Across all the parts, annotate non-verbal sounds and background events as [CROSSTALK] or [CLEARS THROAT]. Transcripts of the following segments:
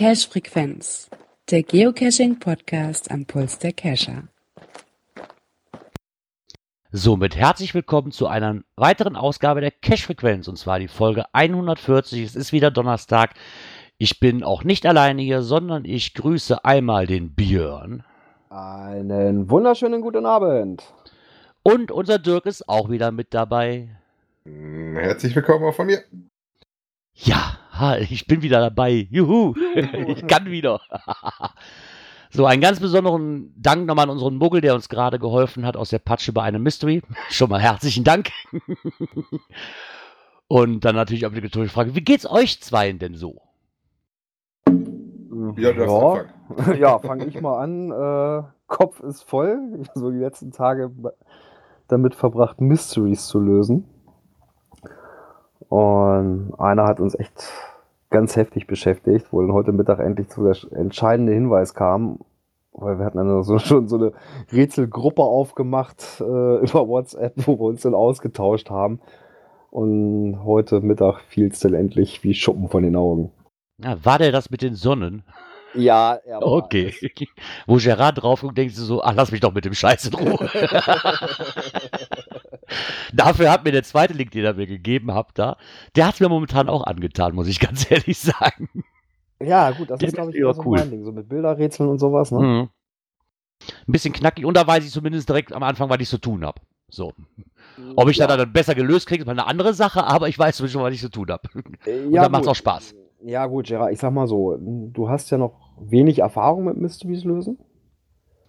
Cache Frequenz, der Geocaching Podcast am Puls der Cacher. Somit herzlich willkommen zu einer weiteren Ausgabe der Cache Frequenz und zwar die Folge 140. Es ist wieder Donnerstag. Ich bin auch nicht alleine hier, sondern ich grüße einmal den Björn. Einen wunderschönen guten Abend. Und unser Dirk ist auch wieder mit dabei. Herzlich willkommen auch von mir. Ja, ich bin wieder dabei. Juhu, ich kann wieder. [LAUGHS] so, einen ganz besonderen Dank nochmal an unseren Muggel, der uns gerade geholfen hat aus der Patsche bei einem Mystery. Schon mal herzlichen Dank. [LAUGHS] Und dann natürlich obligatorische Frage, wie geht's euch zweien denn so? Ja, ja, [LAUGHS] ja fange ich mal an. Äh, Kopf ist voll. Ich habe so die letzten Tage damit verbracht, Mysteries zu lösen. Und einer hat uns echt ganz heftig beschäftigt, wo dann heute Mittag endlich zu der entscheidende Hinweis kam, weil wir hatten dann so, [LAUGHS] schon so eine Rätselgruppe aufgemacht äh, [LAUGHS] über WhatsApp, wo wir uns dann ausgetauscht haben. Und heute Mittag fiel es dann endlich wie Schuppen von den Augen. Ja, war der das mit den Sonnen? Ja, er war Okay. Es. [LAUGHS] Wo Gerard drauf guckt, denkst du so, ach, lass mich doch mit dem Scheiß in Ruhe. [LAUGHS] Dafür hat mir der zweite Link, den er mir gegeben hat, da, der hat mir momentan auch angetan, muss ich ganz [LAUGHS] ehrlich sagen. Ja, gut, das der ist, glaube ich, so cool. mein Ding, so mit Bilderrätseln und sowas, ne? Mhm. Ein bisschen knackig und da weiß ich zumindest direkt am Anfang, was ich zu tun habe. So. Ob ich ja. dann besser gelöst kriege, ist mal eine andere Sache, aber ich weiß schon, was ich zu tun habe. Äh, und ja, dann macht es auch Spaß. Ja, gut, Gerard, ich sag mal so, du hast ja noch wenig Erfahrung mit Mysteries lösen.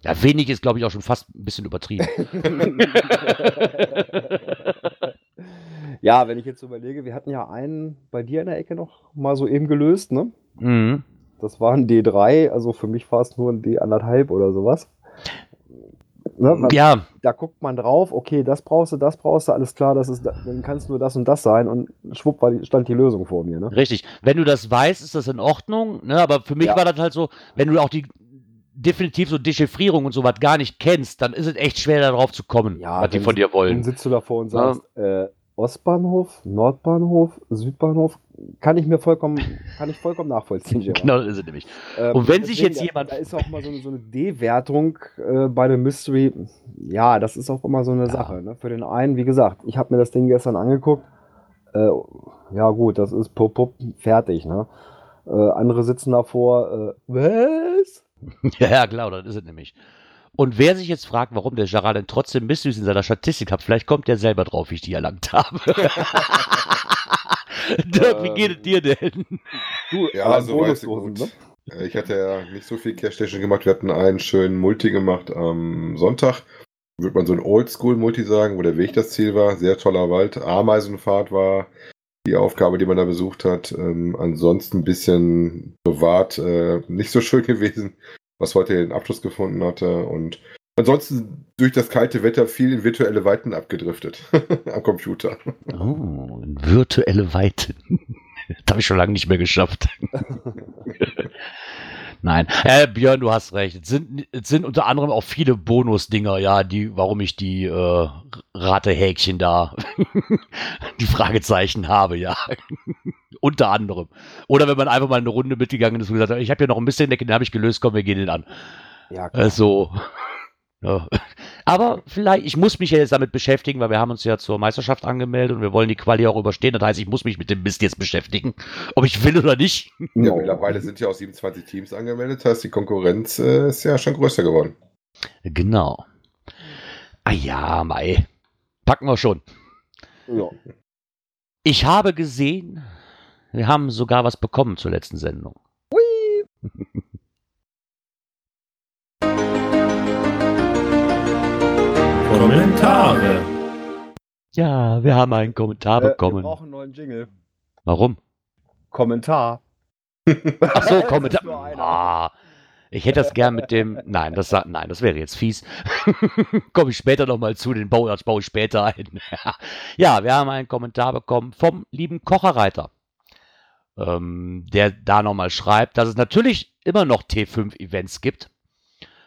Ja, wenig ist, glaube ich, auch schon fast ein bisschen übertrieben. [LAUGHS] ja, wenn ich jetzt überlege, wir hatten ja einen bei dir in der Ecke noch mal so eben gelöst, ne? Mhm. Das war ein D3, also für mich war es nur ein D1,5 oder sowas. Ne, ja. Da guckt man drauf, okay, das brauchst du, das brauchst du, alles klar, das ist, dann kann es nur das und das sein und schwupp war die, stand die Lösung vor mir. Ne? Richtig. Wenn du das weißt, ist das in Ordnung, ne? aber für mich ja. war das halt so, wenn du auch die definitiv so Dechiffrierung und sowas gar nicht kennst, dann ist es echt schwer darauf zu kommen, ja, was die von dir wollen. Dann sitzt du davor und sagst, ja. äh, Ostbahnhof, Nordbahnhof, Südbahnhof, kann ich mir vollkommen, kann ich vollkommen nachvollziehen. [LAUGHS] genau, das ist es nämlich. Ähm, und wenn sich jetzt jemand. Da, ist auch mal so eine, so eine D-Wertung äh, bei dem Mystery. Ja, das ist auch immer so eine ja. Sache. Ne? Für den einen, wie gesagt, ich habe mir das Ding gestern angeguckt. Äh, ja, gut, das ist pup, pup, fertig. Ne? Äh, andere sitzen davor. Äh, was? [LAUGHS] ja, klar, das ist es nämlich. Und wer sich jetzt fragt, warum der Gerard denn trotzdem Mysteries in seiner Statistik hat, vielleicht kommt der selber drauf, wie ich die erlangt habe. [LAUGHS] Dirk, wie geht es dir denn? Du, ja, so weit gut. Ne? Äh, ich hatte ja nicht so viel Cash Station gemacht. Wir hatten einen schönen Multi gemacht am Sonntag. Würde man so ein Oldschool-Multi sagen, wo der Weg das Ziel war. Sehr toller Wald. Ameisenfahrt war die Aufgabe, die man da besucht hat. Ähm, ansonsten ein bisschen privat äh, nicht so schön [LAUGHS] gewesen was heute den Abschluss gefunden hatte. Und ansonsten durch das kalte Wetter viel in virtuelle Weiten abgedriftet [LAUGHS] am Computer. Oh, virtuelle Weiten. [LAUGHS] das habe ich schon lange nicht mehr geschafft. [LAUGHS] Nein, äh, Björn, du hast recht. Es sind, es sind unter anderem auch viele Bonusdinger, ja, die, warum ich die äh, Ratehäkchen da, [LAUGHS] die Fragezeichen habe, ja. [LAUGHS] unter anderem. Oder wenn man einfach mal eine Runde mitgegangen ist und gesagt hat, ich habe hier noch ein bisschen Deck, den habe ich gelöst, komm, wir gehen den an. Ja, klar. Also, ja. [LAUGHS] Aber vielleicht, ich muss mich ja jetzt damit beschäftigen, weil wir haben uns ja zur Meisterschaft angemeldet und wir wollen die Quali auch überstehen. Das heißt, ich muss mich mit dem Mist jetzt beschäftigen, [LAUGHS] ob ich will oder nicht. Ja, mittlerweile sind ja auch 27 Teams angemeldet, das heißt, die Konkurrenz äh, ist ja schon größer geworden. Genau. Ah ja, Mai. Packen wir schon. Ja. Ich habe gesehen, wir haben sogar was bekommen zur letzten Sendung. Hui. [LAUGHS] Kommentare. Ja, wir haben einen Kommentar äh, bekommen. Wir brauchen einen neuen Jingle. Warum? Kommentar. Ach so, [LAUGHS] Kommentar. Ah, ich hätte das gern mit dem. Nein, das, nein, das wäre jetzt fies. [LAUGHS] Komme ich später nochmal zu, den Bau, das baue ich später ein. [LAUGHS] ja, wir haben einen Kommentar bekommen vom lieben Kocherreiter ähm, der da nochmal schreibt, dass es natürlich immer noch T5-Events gibt.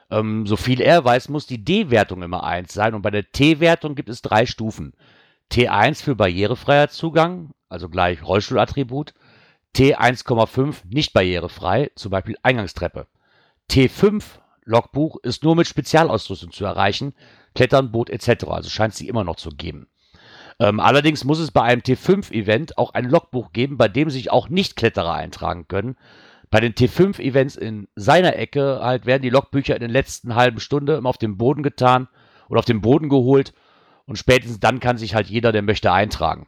Ähm, so viel er weiß, muss die D-Wertung immer 1 sein und bei der T-Wertung gibt es drei Stufen. T1 für barrierefreier Zugang, also gleich Rollstuhlattribut. T1,5 nicht barrierefrei, zum Beispiel Eingangstreppe. T5 Logbuch ist nur mit Spezialausrüstung zu erreichen, Klettern, Boot etc. Also scheint es sie immer noch zu geben. Ähm, allerdings muss es bei einem T5-Event auch ein Logbuch geben, bei dem sich auch Nicht-Kletterer eintragen können. Bei den T5-Events in seiner Ecke halt werden die Logbücher in den letzten halben Stunde immer auf den Boden getan oder auf den Boden geholt und spätestens dann kann sich halt jeder, der möchte, eintragen.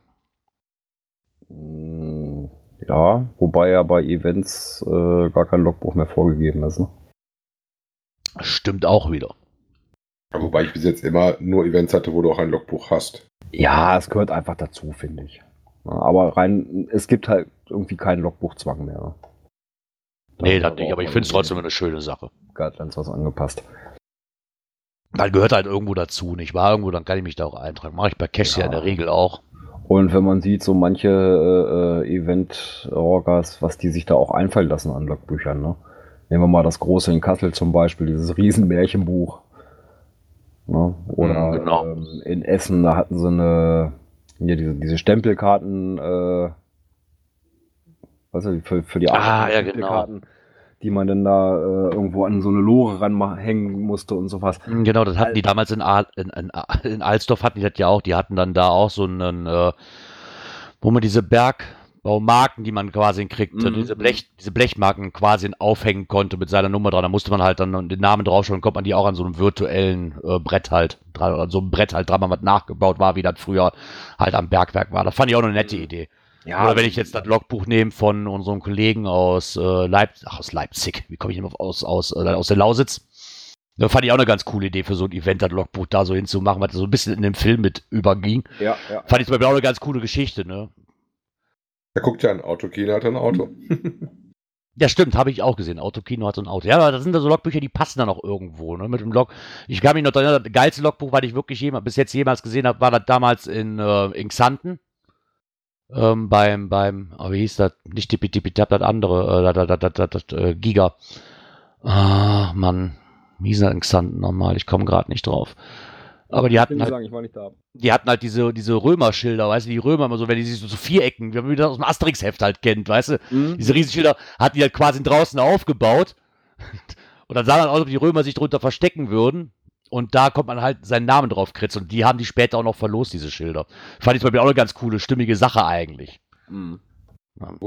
Ja, wobei ja bei Events äh, gar kein Logbuch mehr vorgegeben ist. Ne? Stimmt auch wieder. Wobei ich bis jetzt immer nur Events hatte, wo du auch ein Logbuch hast. Ja, es gehört einfach dazu, finde ich. Aber rein, es gibt halt irgendwie keinen Logbuchzwang mehr. Nee, das nicht, aber ich finde es trotzdem eine schöne Sache. Guidelines was angepasst. Weil gehört halt irgendwo dazu, nicht wahr? Irgendwo, dann kann ich mich da auch eintragen. Mache ich bei Cash ja. in der Regel auch. Und wenn man sieht, so manche äh, äh, Event-Orgas, was die sich da auch einfallen lassen an Logbüchern, ne? Nehmen wir mal das große in Kassel zum Beispiel, dieses Riesenmärchenbuch. Ne? Oder mhm, genau. ähm, in Essen, da hatten sie eine, hier diese, diese Stempelkarten, äh, was ist für, für die ah, ja, genau. die man dann da äh, irgendwo an so eine Lore ranhängen musste und sowas. Mhm, genau, das hatten die damals in, Al in, in, in Alsdorf hatten die das ja auch, die hatten dann da auch so einen, äh, wo man diese Berg, Marken, die man quasi kriegt, mhm. diese, Blech, diese Blechmarken quasi aufhängen konnte mit seiner Nummer dran. Da musste man halt dann den Namen draufschauen, kommt man die auch an so einem virtuellen äh, Brett halt, dran, an so einem Brett halt dran, was nachgebaut war, wie das früher halt am Bergwerk war. Das fand ich auch eine nette mhm. Idee. Ja, Oder wenn ich jetzt das Logbuch nehme von unserem Kollegen aus, äh, Leip Ach, aus Leipzig, wie komme ich denn aus, aus, äh, aus der Lausitz? Da fand ich auch eine ganz coole Idee für so ein Event, das Logbuch da so hinzumachen, weil das so ein bisschen in den Film mit überging. Ja, ja. Fand ich zum Beispiel auch eine ganz coole Geschichte, ne? Er guckt ja ein Autokino, hat ein Auto. [LAUGHS] Ja, stimmt, habe ich auch gesehen. Autokino hat so ein Auto. Ja, aber das sind da so Logbücher, die passen dann auch irgendwo, ne? Mit dem Log. Ich kann mich noch erinnern, das geilste Logbuch, was ich wirklich jemals, bis jetzt jemals gesehen habe, war das damals in, äh, in Xanten. Ähm, beim, beim, oh, wie hieß das? Nicht Tippi Tippi Tap, das andere, äh, das, das, das, das, das, äh, Giga. Ah, Mann. Wie hieß das in Xanten nochmal? Ich komme gerade nicht drauf. Aber die hatten halt, sagen, die hatten halt diese, diese Römerschilder, weißt du, die Römer immer so, wenn die sich so, so Vierecken, wie man das aus dem Asterix-Heft halt kennt, weißt du, mhm. diese Riesenschilder hatten die halt quasi draußen aufgebaut. [LAUGHS] Und dann sah man aus, ob die Römer sich drunter verstecken würden. Und da kommt man halt seinen Namen drauf kritzeln. Und die haben die später auch noch verlost, diese Schilder. Fand ich zum Beispiel auch eine ganz coole, stimmige Sache eigentlich. Mhm.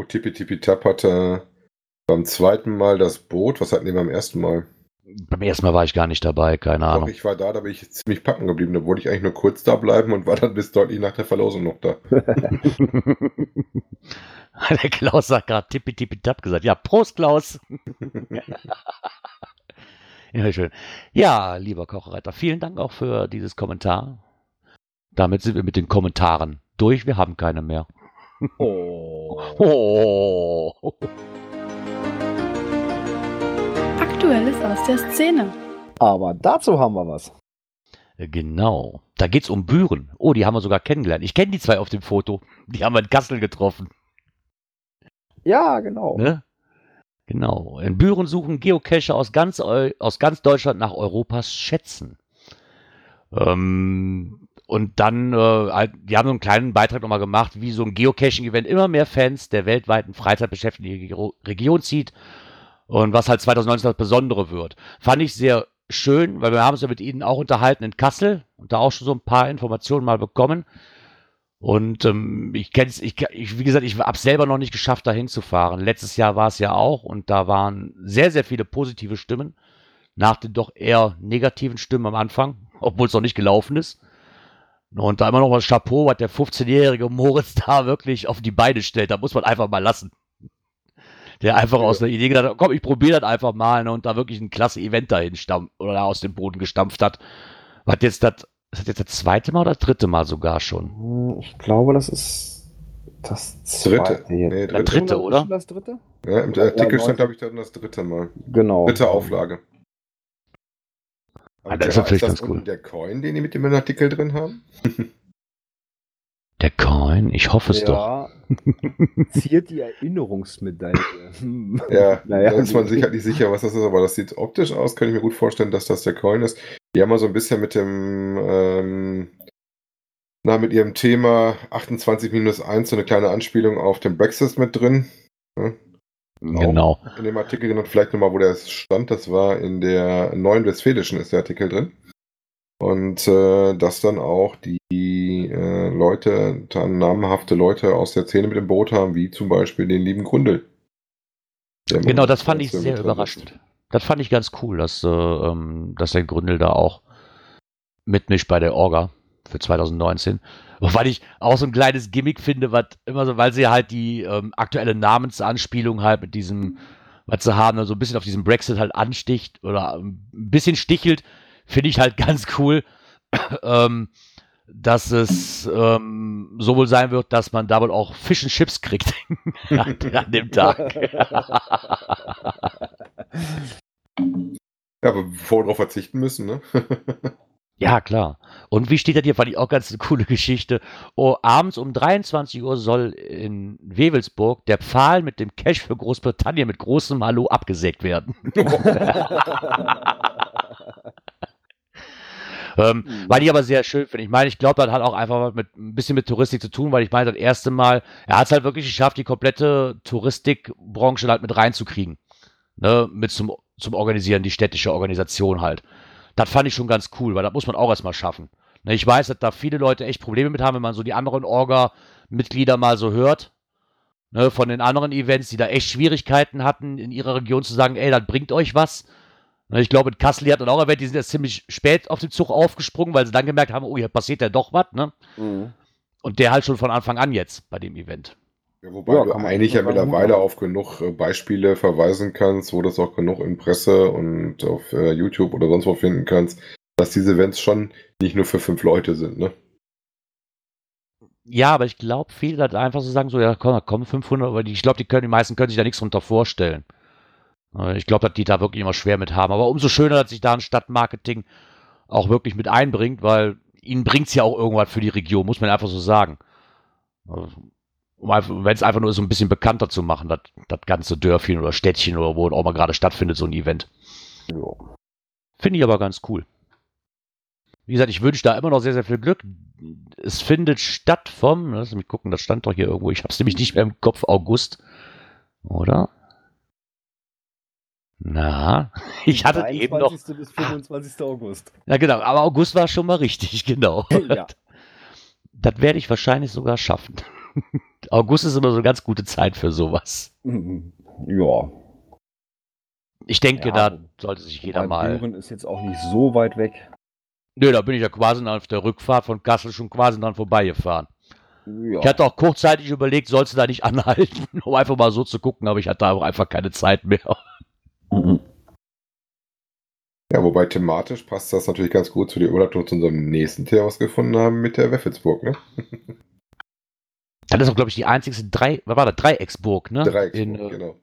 Tippi Tippi Tap hatte beim zweiten Mal das Boot, was hatten die beim ersten Mal? Beim ersten Mal war ich gar nicht dabei, keine Doch, Ahnung. ich war da, da bin ich ziemlich packen geblieben. Da wollte ich eigentlich nur kurz da bleiben und war dann bis deutlich nach der Verlosung noch da. [LAUGHS] der Klaus hat gerade tippi tippi tap gesagt. Ja, Prost, Klaus. [LAUGHS] ja, schön. Ja, lieber Kochreiter, vielen Dank auch für dieses Kommentar. Damit sind wir mit den Kommentaren durch. Wir haben keine mehr. Oh. [LAUGHS] oh. Aktuelles aus der Szene. Aber dazu haben wir was. Genau. Da geht es um Büren. Oh, die haben wir sogar kennengelernt. Ich kenne die zwei auf dem Foto. Die haben wir in Kassel getroffen. Ja, genau. Ne? Genau. In Büren suchen Geocacher aus ganz, aus ganz Deutschland nach Europas Schätzen. Ähm, und dann, äh, die haben so einen kleinen Beitrag nochmal gemacht, wie so ein Geocaching-Event immer mehr Fans der weltweiten Freizeitbeschäftigten Region zieht und was halt 2019 das Besondere wird. Fand ich sehr schön, weil wir haben uns ja mit ihnen auch unterhalten in Kassel und da auch schon so ein paar Informationen mal bekommen. Und ähm, ich kenne es, ich, ich, wie gesagt, ich habe selber noch nicht geschafft, da hinzufahren. Letztes Jahr war es ja auch und da waren sehr, sehr viele positive Stimmen nach den doch eher negativen Stimmen am Anfang, [LAUGHS] obwohl es noch nicht gelaufen ist. Und da immer noch mal Chapeau, was der 15-jährige Moritz da wirklich auf die Beine stellt. Da muss man einfach mal lassen der einfach aus der Idee gedacht hat, komm, ich probiere das einfach mal ne, und da wirklich ein klasse Event dahin stampft oder aus dem Boden gestampft hat. Was jetzt das, ist das jetzt das zweite Mal oder das dritte Mal sogar schon? Hm, ich glaube, das ist das zweite. dritte. Nee, dritte. Das dritte, oder? Das dritte? Ja, im Artikel stand, glaube ich, dann das dritte Mal. Genau. Dritte Auflage. Ah, das ist natürlich ist das ganz cool. Der Coin, den die mit dem Artikel drin haben? der Coin? Ich hoffe es ja, doch. [LAUGHS] Ziert die Erinnerungsmedaille. ja, [LAUGHS] naja, da ist man sich halt nicht sicher, was das ist, aber das sieht optisch aus, kann ich mir gut vorstellen, dass das der Coin ist. Die haben mal so ein bisschen mit dem, ähm, na, mit ihrem Thema 28 minus 1 so eine kleine Anspielung auf den Brexit mit drin. Ja? Genau. Auch in dem Artikel genannt, vielleicht nochmal, wo der stand, das war in der neuen Westfälischen ist der Artikel drin. Und äh, dass dann auch die äh, Leute, dann namhafte Leute aus der Szene mit dem Boot haben, wie zum Beispiel den lieben Grundel. Genau, das fand ich sehr überraschend. Das fand ich ganz cool, dass, äh, ähm, dass der Gründel da auch mitmischt bei der Orga für 2019. Weil ich auch so ein kleines Gimmick finde, was immer so, weil sie halt die ähm, aktuelle Namensanspielung halt mit diesem, was sie haben, so also ein bisschen auf diesen Brexit halt ansticht oder ein bisschen stichelt, finde ich halt [LAUGHS] ganz cool. ähm, dass es ähm, so wohl sein wird, dass man da wohl auch Fish and Chips kriegt [LAUGHS] an, dem Tag. [LAUGHS] ja, aber bevor wir darauf verzichten müssen, ne? [LAUGHS] ja, klar. Und wie steht das hier? Fand ich auch ganz eine coole Geschichte. Oh, abends um 23 Uhr soll in Wewelsburg der Pfahl mit dem Cash für Großbritannien mit großem Hallo abgesägt werden. [LAUGHS] Ähm, mhm. Weil ich aber sehr schön finde. Ich meine, ich glaube, das hat auch einfach mit, ein bisschen mit Touristik zu tun, weil ich meine, das erste Mal, er hat es halt wirklich geschafft, die komplette Touristikbranche halt mit reinzukriegen. Ne, mit zum, zum Organisieren, die städtische Organisation halt. Das fand ich schon ganz cool, weil das muss man auch erstmal schaffen. Ne, ich weiß, dass da viele Leute echt Probleme mit haben, wenn man so die anderen Orga-Mitglieder mal so hört. Ne, von den anderen Events, die da echt Schwierigkeiten hatten, in ihrer Region zu sagen, ey, das bringt euch was. Ich glaube, in Kassel hat dann auch erwähnt, die sind jetzt ziemlich spät auf den Zug aufgesprungen, weil sie dann gemerkt haben, oh, hier passiert ja doch was, ne? Mhm. Und der halt schon von Anfang an jetzt bei dem Event. Ja, wobei ja, du eigentlich ja mittlerweile auf genug äh, Beispiele verweisen kannst, wo du das auch genug in Presse und auf äh, YouTube oder sonst wo finden kannst, dass diese Events schon nicht nur für fünf Leute sind, ne? Ja, aber ich glaube, viele halt einfach so sagen, so, ja, komm, komm 500, aber die, ich glaube, die können, die meisten können sich da nichts drunter vorstellen. Äh, ich glaube, dass die da wirklich immer schwer mit haben. Aber umso schöner, dass sich da ein Stadtmarketing auch wirklich mit einbringt, weil ihnen bringt es ja auch irgendwas für die Region, muss man einfach so sagen. Also, um wenn es einfach nur so ein bisschen bekannter zu machen, das, das ganze Dörfchen oder Städtchen oder wo auch mal gerade stattfindet, so ein Event. Finde ich aber ganz cool. Wie gesagt, ich wünsche da immer noch sehr, sehr viel Glück. Es findet statt vom, lass mich gucken, das stand doch hier irgendwo, ich habe es nämlich nicht mehr im Kopf, August. Oder? Na, [LAUGHS] ich hatte eben noch. bis 25. August. Ja, genau, aber August war schon mal richtig, [LAUGHS] genau. Ja. Das werde ich wahrscheinlich sogar schaffen. August ist immer so eine ganz gute Zeit für sowas. Mhm. Ja. Ich denke, ja, da sollte sich jeder mal. Büren ist jetzt auch nicht so weit weg. Nö, da bin ich ja quasi auf der Rückfahrt von Kassel schon quasi dran vorbeigefahren. Ja. Ich hatte auch kurzzeitig überlegt, sollst du da nicht [LAUGHS] anhalten, um einfach mal so zu gucken, aber ich hatte auch einfach keine Zeit mehr. Mhm. Ja, wobei thematisch passt das natürlich ganz gut zu der Überleitung zu unserem nächsten Thema, was wir gefunden haben mit der Weffelsburg, ne? [LAUGHS] Das ist auch, glaube ich, die einzigste drei, was war das? Dreiecksburg, ne? Dreiecksburg, In, äh, genau.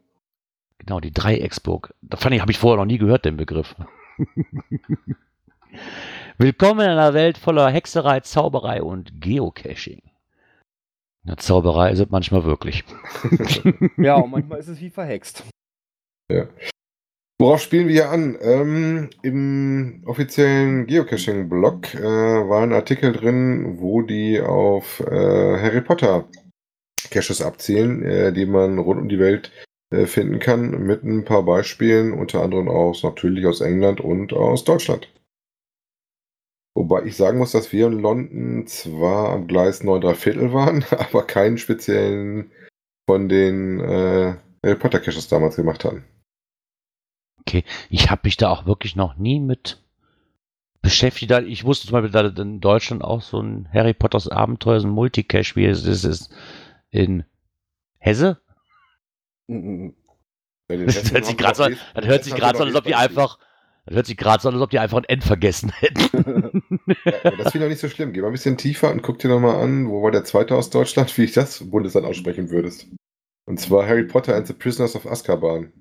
Genau, die Dreiecksburg. Da fand ich, habe ich vorher noch nie gehört, den Begriff. [LAUGHS] Willkommen in einer Welt voller Hexerei, Zauberei und Geocaching. Ja, Zauberei ist es manchmal wirklich. [LAUGHS] [LAUGHS] ja, und manchmal ist es wie verhext. Ja. Worauf spielen wir hier an? Ähm, Im offiziellen Geocaching-Blog äh, war ein Artikel drin, wo die auf äh, Harry Potter Caches abzielen, äh, die man rund um die Welt äh, finden kann, mit ein paar Beispielen, unter anderem aus natürlich aus England und aus Deutschland. Wobei ich sagen muss, dass wir in London zwar am Gleis 9 3 Viertel waren, [LAUGHS] aber keinen speziellen von den äh, Harry Potter Caches damals gemacht haben. Okay, ich habe mich da auch wirklich noch nie mit beschäftigt. Ich wusste zum Beispiel, dass in Deutschland auch so ein Harry Potters Abenteuer, so ein Multicache, wie es ist, in Hesse. Das hört sich gerade so, das hört sich gerade so, als ob die einfach, das hört sich gerade so, als ob die einfach ein N vergessen hätten. [LAUGHS] [LAUGHS] ja, das finde ich nicht so schlimm. Geh mal ein bisschen tiefer und guck dir nochmal an, wo war der zweite aus Deutschland, [LAUGHS] wie ich das Bundesland aussprechen würdest. Und zwar Harry Potter and the Prisoners of Azkaban.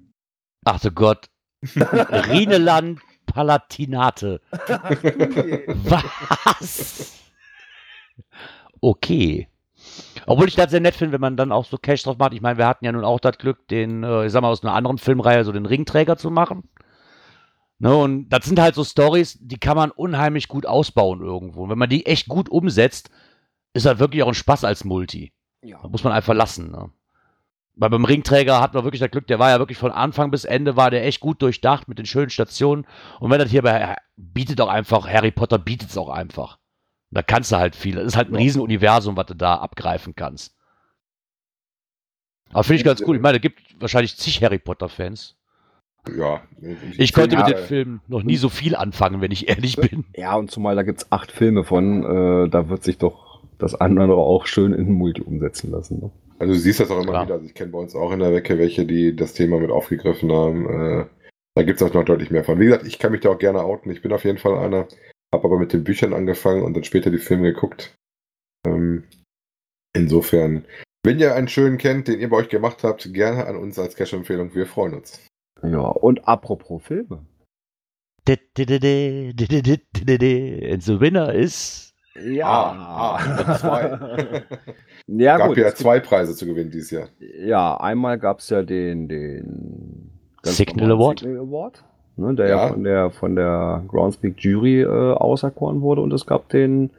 Ach du Gott. [LAUGHS] Rineland Palatinate. Was? Okay. Obwohl ich das sehr nett finde, wenn man dann auch so Cash drauf macht. Ich meine, wir hatten ja nun auch das Glück, den, äh, ich sag mal, aus einer anderen Filmreihe so den Ringträger zu machen. Ne, und das sind halt so Stories, die kann man unheimlich gut ausbauen irgendwo. Und wenn man die echt gut umsetzt, ist das wirklich auch ein Spaß als Multi. Ja. Da muss man einfach lassen. Ne? Weil beim Ringträger hat man wirklich das Glück, der war ja wirklich von Anfang bis Ende, war der echt gut durchdacht mit den schönen Stationen. Und wenn das hier bei bietet auch einfach, Harry Potter bietet es auch einfach. Da kannst du halt viel. Das ist halt ein ja. Riesenuniversum, was du da abgreifen kannst. Aber finde ich ganz cool. Ich meine, es gibt wahrscheinlich zig Harry Potter-Fans. Ja. Ich, ich konnte mit dem Film noch nie so viel anfangen, wenn ich ehrlich bin. Ja, und zumal da gibt es acht Filme von, äh, da wird sich doch das andere auch schön in Multi umsetzen lassen. Ne? Also du siehst das auch immer ja. wieder. Also ich kenne bei uns auch in der Wecke welche, die das Thema mit aufgegriffen haben. Äh, da gibt es auch noch deutlich mehr von. Wie gesagt, ich kann mich da auch gerne outen. Ich bin auf jeden Fall einer. Habe aber mit den Büchern angefangen und dann später die Filme geguckt. Ähm, insofern, wenn ihr einen schönen kennt, den ihr bei euch gemacht habt, gerne an uns als Cash-Empfehlung. Wir freuen uns. Ja, und apropos Filme. And the winner is. Ja. Ah, ah, zwei. [LAUGHS] ja, gab gut, ja zwei Preise zu gewinnen dieses Jahr. Ja, einmal gab es ja den, den Signal Award. Signal Award ne, der ja. ja, von der von der Groundspeak Jury äh, auserkoren wurde und es gab den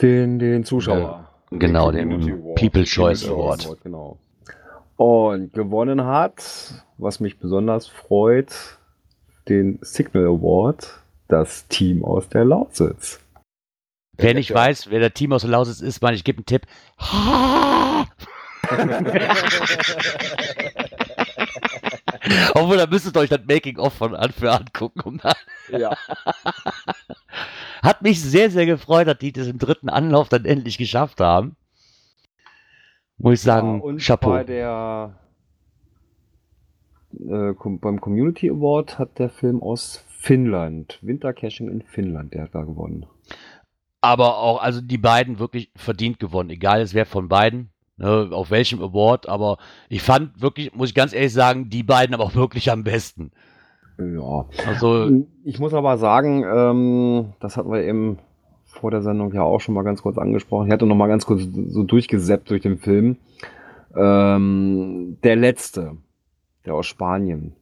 den den Zuschauer. Genau, den, den People Choice Award. Award. Genau. Und gewonnen hat, was mich besonders freut, den Signal Award, das Team aus der Lausitz. Wer nicht weiß, wer der Team aus der Lausitz ist, meine ich gebe einen Tipp. [LAUGHS] Obwohl, da müsstet ihr euch das Making-of von Anfang angucken. Um ja. [LAUGHS] Hat mich sehr, sehr gefreut, dass die das im dritten Anlauf dann endlich geschafft haben. Muss ich sagen, ja, und Chapeau. Bei der, äh, beim Community Award hat der Film aus Finnland, Wintercaching in Finnland, der hat da gewonnen. Aber auch, also die beiden wirklich verdient gewonnen, egal es wer von beiden ne, auf welchem Award, aber ich fand wirklich, muss ich ganz ehrlich sagen, die beiden aber auch [LAUGHS] wirklich am besten. Ja. Also, ich muss aber sagen, ähm, das hatten wir eben vor der Sendung ja auch schon mal ganz kurz angesprochen. Ich hatte noch mal ganz kurz so durchgesäppt durch den Film. Ähm, der letzte, der aus Spanien.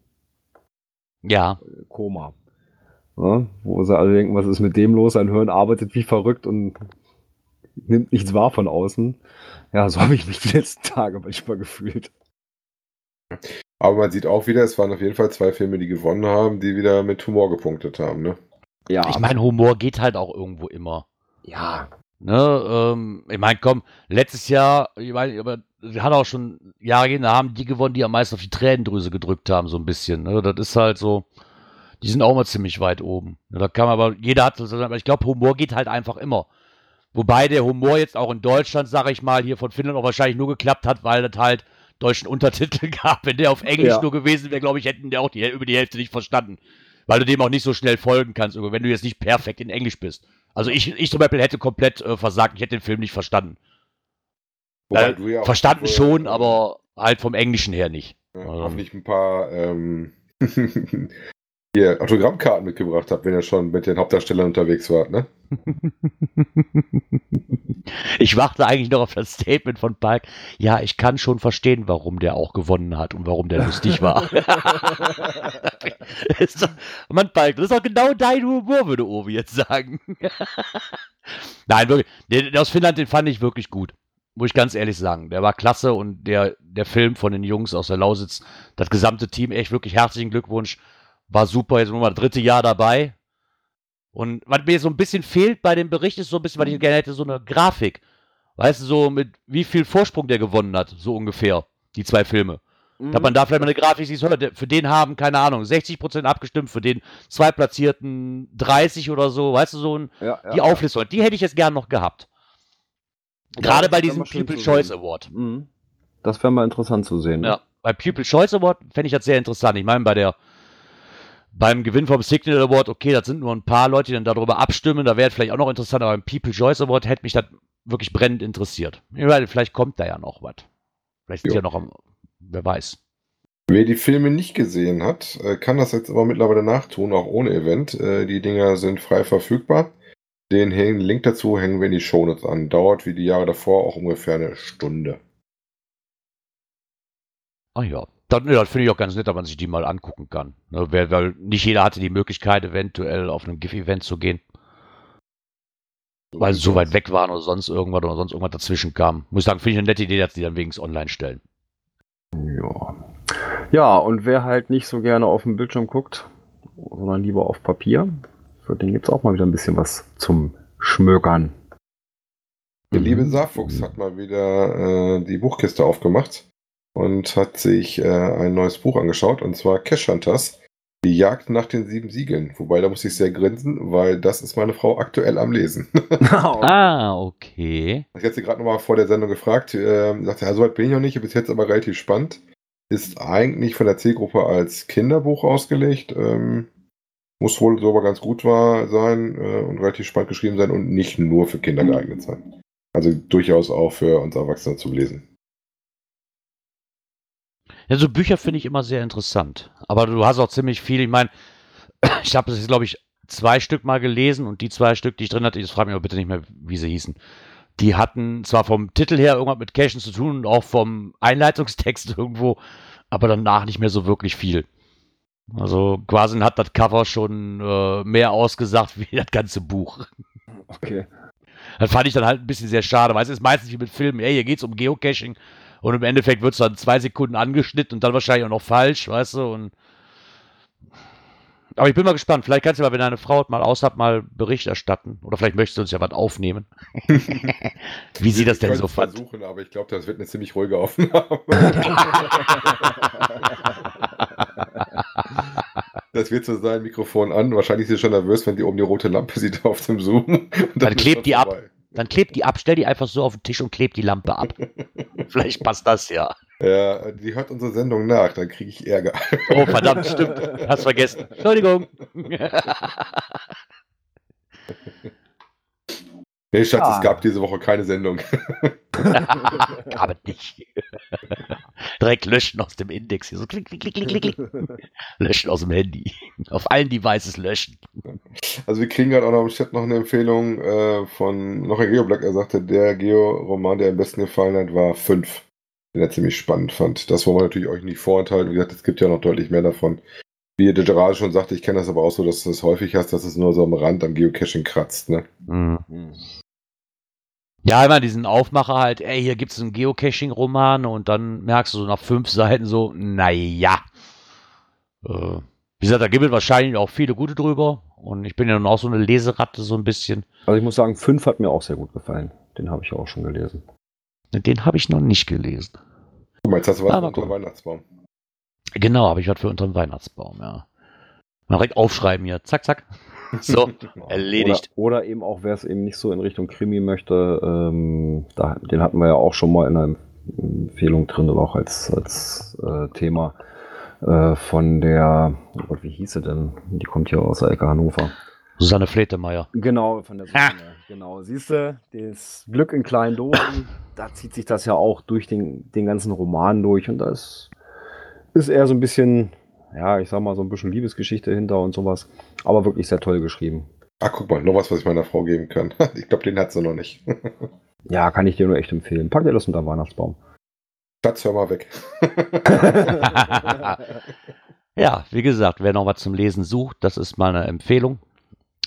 Ja. Koma. Ja, wo sie alle denken, was ist mit dem los? Ein Hirn arbeitet wie verrückt und nimmt nichts wahr von außen. Ja, so [LAUGHS] habe ich mich die letzten Tage manchmal gefühlt. Aber man sieht auch wieder, es waren auf jeden Fall zwei Filme, die gewonnen haben, die wieder mit Humor gepunktet haben, ne? Ja. Ich meine, Humor geht halt auch irgendwo immer. Ja. Ne, ähm, ich meine, komm, letztes Jahr, ich meine, aber hat auch schon Jahre gehen, da haben die gewonnen, die am meisten auf die Tränendrüse gedrückt haben, so ein bisschen. Ne? Das ist halt so, die sind auch mal ziemlich weit oben. Da kann man aber, jeder hat, aber ich glaube, Humor geht halt einfach immer. Wobei der Humor jetzt auch in Deutschland, sage ich mal, hier von Finnland auch wahrscheinlich nur geklappt hat, weil das halt deutschen Untertitel [LAUGHS] gab. Wenn der auf Englisch ja. nur gewesen wäre, glaube ich, hätten der auch die, über die Hälfte nicht verstanden. Weil du dem auch nicht so schnell folgen kannst, wenn du jetzt nicht perfekt in Englisch bist. Also ich, ich zum Beispiel hätte komplett äh, versagt, ich hätte den Film nicht verstanden. Äh, ja verstanden schon, aber halt vom Englischen her nicht. Ja, also. Hoffentlich ein paar ähm, [LAUGHS] [LAUGHS] ihr Autogrammkarten mitgebracht habt, wenn ihr schon mit den Hauptdarstellern unterwegs wart, ne? [LAUGHS] Ich warte eigentlich noch auf das Statement von Palk. Ja, ich kann schon verstehen, warum der auch gewonnen hat und warum der lustig war. [LAUGHS] doch, Mann, Palk, das ist doch genau dein Humor, würde Ovi jetzt sagen. [LAUGHS] Nein, wirklich. Der, der aus Finnland, den fand ich wirklich gut. Muss ich ganz ehrlich sagen. Der war klasse und der, der Film von den Jungs aus der Lausitz, das gesamte Team, echt wirklich herzlichen Glückwunsch war super, jetzt nochmal das dritte Jahr dabei. Und was mir so ein bisschen fehlt bei dem Bericht ist so ein bisschen, weil ich gerne hätte, so eine Grafik. Weißt du, so mit wie viel Vorsprung der gewonnen hat, so ungefähr, die zwei Filme. Mhm. Dass man da vielleicht mal eine Grafik sieht, für den haben, keine Ahnung, 60% abgestimmt, für den Zweitplatzierten 30 oder so, weißt du, so ein, ja, ja, die Auflistung. Die hätte ich jetzt gern noch gehabt. Gerade bei diesem People Choice Award. Mhm. Das wäre mal interessant zu sehen. Ne? Ja, bei People Choice Award fände ich das sehr interessant. Ich meine, bei der beim Gewinn vom Signal Award, okay, das sind nur ein paar Leute, die dann darüber abstimmen, da wäre vielleicht auch noch interessant, aber beim People Choice Award hätte mich das wirklich brennend interessiert. Meine, vielleicht kommt da ja noch was. Vielleicht ist ja noch am, wer weiß. Wer die Filme nicht gesehen hat, äh, kann das jetzt aber mittlerweile nachtun, auch ohne Event. Äh, die Dinger sind frei verfügbar. Den Link dazu hängen wir in die Shownotes an. Dauert wie die Jahre davor auch ungefähr eine Stunde. Ah ja, dann, ja, finde ich auch ganz nett, dass man sich die mal angucken kann. Ne, weil, weil nicht jeder hatte die Möglichkeit, eventuell auf einem GIF-Event zu gehen. Weil sie so weit weg waren oder sonst irgendwas oder sonst irgendwas dazwischen kam. Muss ich sagen, finde ich eine nette Idee, dass die dann wenigstens online stellen. Ja. Ja, und wer halt nicht so gerne auf dem Bildschirm guckt, sondern lieber auf Papier, für den gibt es auch mal wieder ein bisschen was zum Schmökern. Der liebe Saarfuchs hat mal wieder äh, die Buchkiste aufgemacht und hat sich äh, ein neues Buch angeschaut, und zwar Cash Hunters, die Jagd nach den sieben Siegeln. Wobei, da muss ich sehr grinsen, weil das ist meine Frau aktuell am Lesen. [LAUGHS] ah, okay. Ich hatte sie gerade nochmal vor der Sendung gefragt, äh, sagte, ja, so weit bin ich noch nicht, bis jetzt aber relativ spannend. Ist eigentlich von der Zielgruppe als Kinderbuch ausgelegt. Ähm, muss wohl so aber ganz gut war, sein äh, und relativ spannend geschrieben sein und nicht nur für Kinder geeignet sein. Also durchaus auch für uns Erwachsene zu lesen. Ja, so Bücher finde ich immer sehr interessant. Aber du hast auch ziemlich viel. Ich meine, [CLEARS THROAT] ich habe das glaube ich, zwei Stück mal gelesen und die zwei Stück, die ich drin hatte, das frage mich aber bitte nicht mehr, wie sie hießen. Die hatten zwar vom Titel her irgendwas mit Cashen zu tun und auch vom Einleitungstext [LAUGHS] irgendwo, aber danach nicht mehr so wirklich viel. Also quasi hat das Cover schon äh, mehr ausgesagt [LAUGHS] wie das ganze Buch. Okay. Das fand ich dann halt ein bisschen sehr schade, weil es ist meistens wie mit Filmen, ey, hier geht es um Geocaching und im Endeffekt wird es dann zwei Sekunden angeschnitten und dann wahrscheinlich auch noch falsch, weißt du? Und aber ich bin mal gespannt. Vielleicht kannst du mal, wenn deine Frau mal aus hat, mal Bericht erstatten. Oder vielleicht möchtest du uns ja was aufnehmen. [LAUGHS] Wie sie das denn so fand. versuchen, aber ich glaube, das wird eine ziemlich ruhige Aufnahme. [LAUGHS] das wird so sein, Mikrofon an. Wahrscheinlich ist sie schon nervös, wenn die oben die rote Lampe sieht auf dem Zoom. Dann, dann klebt die vorbei. ab. Dann klebt die ab, stell die einfach so auf den Tisch und klebt die Lampe ab. [LAUGHS] Vielleicht passt das ja. Ja, die hört unsere Sendung nach, dann kriege ich Ärger. Oh, verdammt, stimmt. Hast vergessen. Entschuldigung. Nee, Schatz, ah. es gab diese Woche keine Sendung. [LAUGHS] gab es nicht. [LAUGHS] Direkt löschen aus dem Index. Hier so klick, klick, klick, klick, klick. Löschen aus dem Handy. Auf allen Devices löschen. Also wir kriegen gerade auch noch im Chat noch eine Empfehlung äh, von noch ein Geoblock. Er sagte, der Geo-Roman, der am besten gefallen hat, war 5. Den er ziemlich spannend fand. Das wollen wir natürlich euch nicht vorenthalten. Wie gesagt, es gibt ja noch deutlich mehr davon. Wie der gerade schon sagte, ich kenne das aber auch so, dass du das häufig hast, dass es nur so am Rand am Geocaching kratzt. Ne? Mhm. Ja, immer diesen Aufmacher halt, ey, hier gibt es einen Geocaching-Roman und dann merkst du so nach fünf Seiten so, naja. Äh, wie gesagt, da gibt es wahrscheinlich auch viele gute drüber und ich bin ja nun auch so eine Leseratte so ein bisschen. Also ich muss sagen, fünf hat mir auch sehr gut gefallen. Den habe ich auch schon gelesen. Den habe ich noch nicht gelesen. Du meinst, das war unter dem Weihnachtsbaum? Genau, habe ich was für unter dem Weihnachtsbaum, ja. Mal direkt aufschreiben hier, zack, zack. So, [LAUGHS] erledigt. Oder, oder, eben auch, wer es eben nicht so in Richtung Krimi möchte, ähm, da, den hatten wir ja auch schon mal in einer Empfehlung drin oder auch als, als äh, Thema äh, von der, oh Gott, wie hieß sie denn? Die kommt hier aus der Ecke Hannover. Susanne Fletemeier. Genau, von der [LAUGHS] Susanne. Genau, siehst du, das Glück in kleinen Dosen, da zieht sich das ja auch durch den, den ganzen Roman durch und das ist eher so ein bisschen ja, ich sag mal, so ein bisschen Liebesgeschichte hinter und sowas. Aber wirklich sehr toll geschrieben. Ach, guck mal, noch was, was ich meiner Frau geben kann. [LAUGHS] Ich glaube, den hat sie noch nicht. [LAUGHS] ja, kann ich dir nur echt empfehlen. Pack dir das unter Weihnachtsbaum. Schatz, hör mal weg. [LAUGHS] ja, wie gesagt, wer noch was zum Lesen sucht, das ist meine Empfehlung.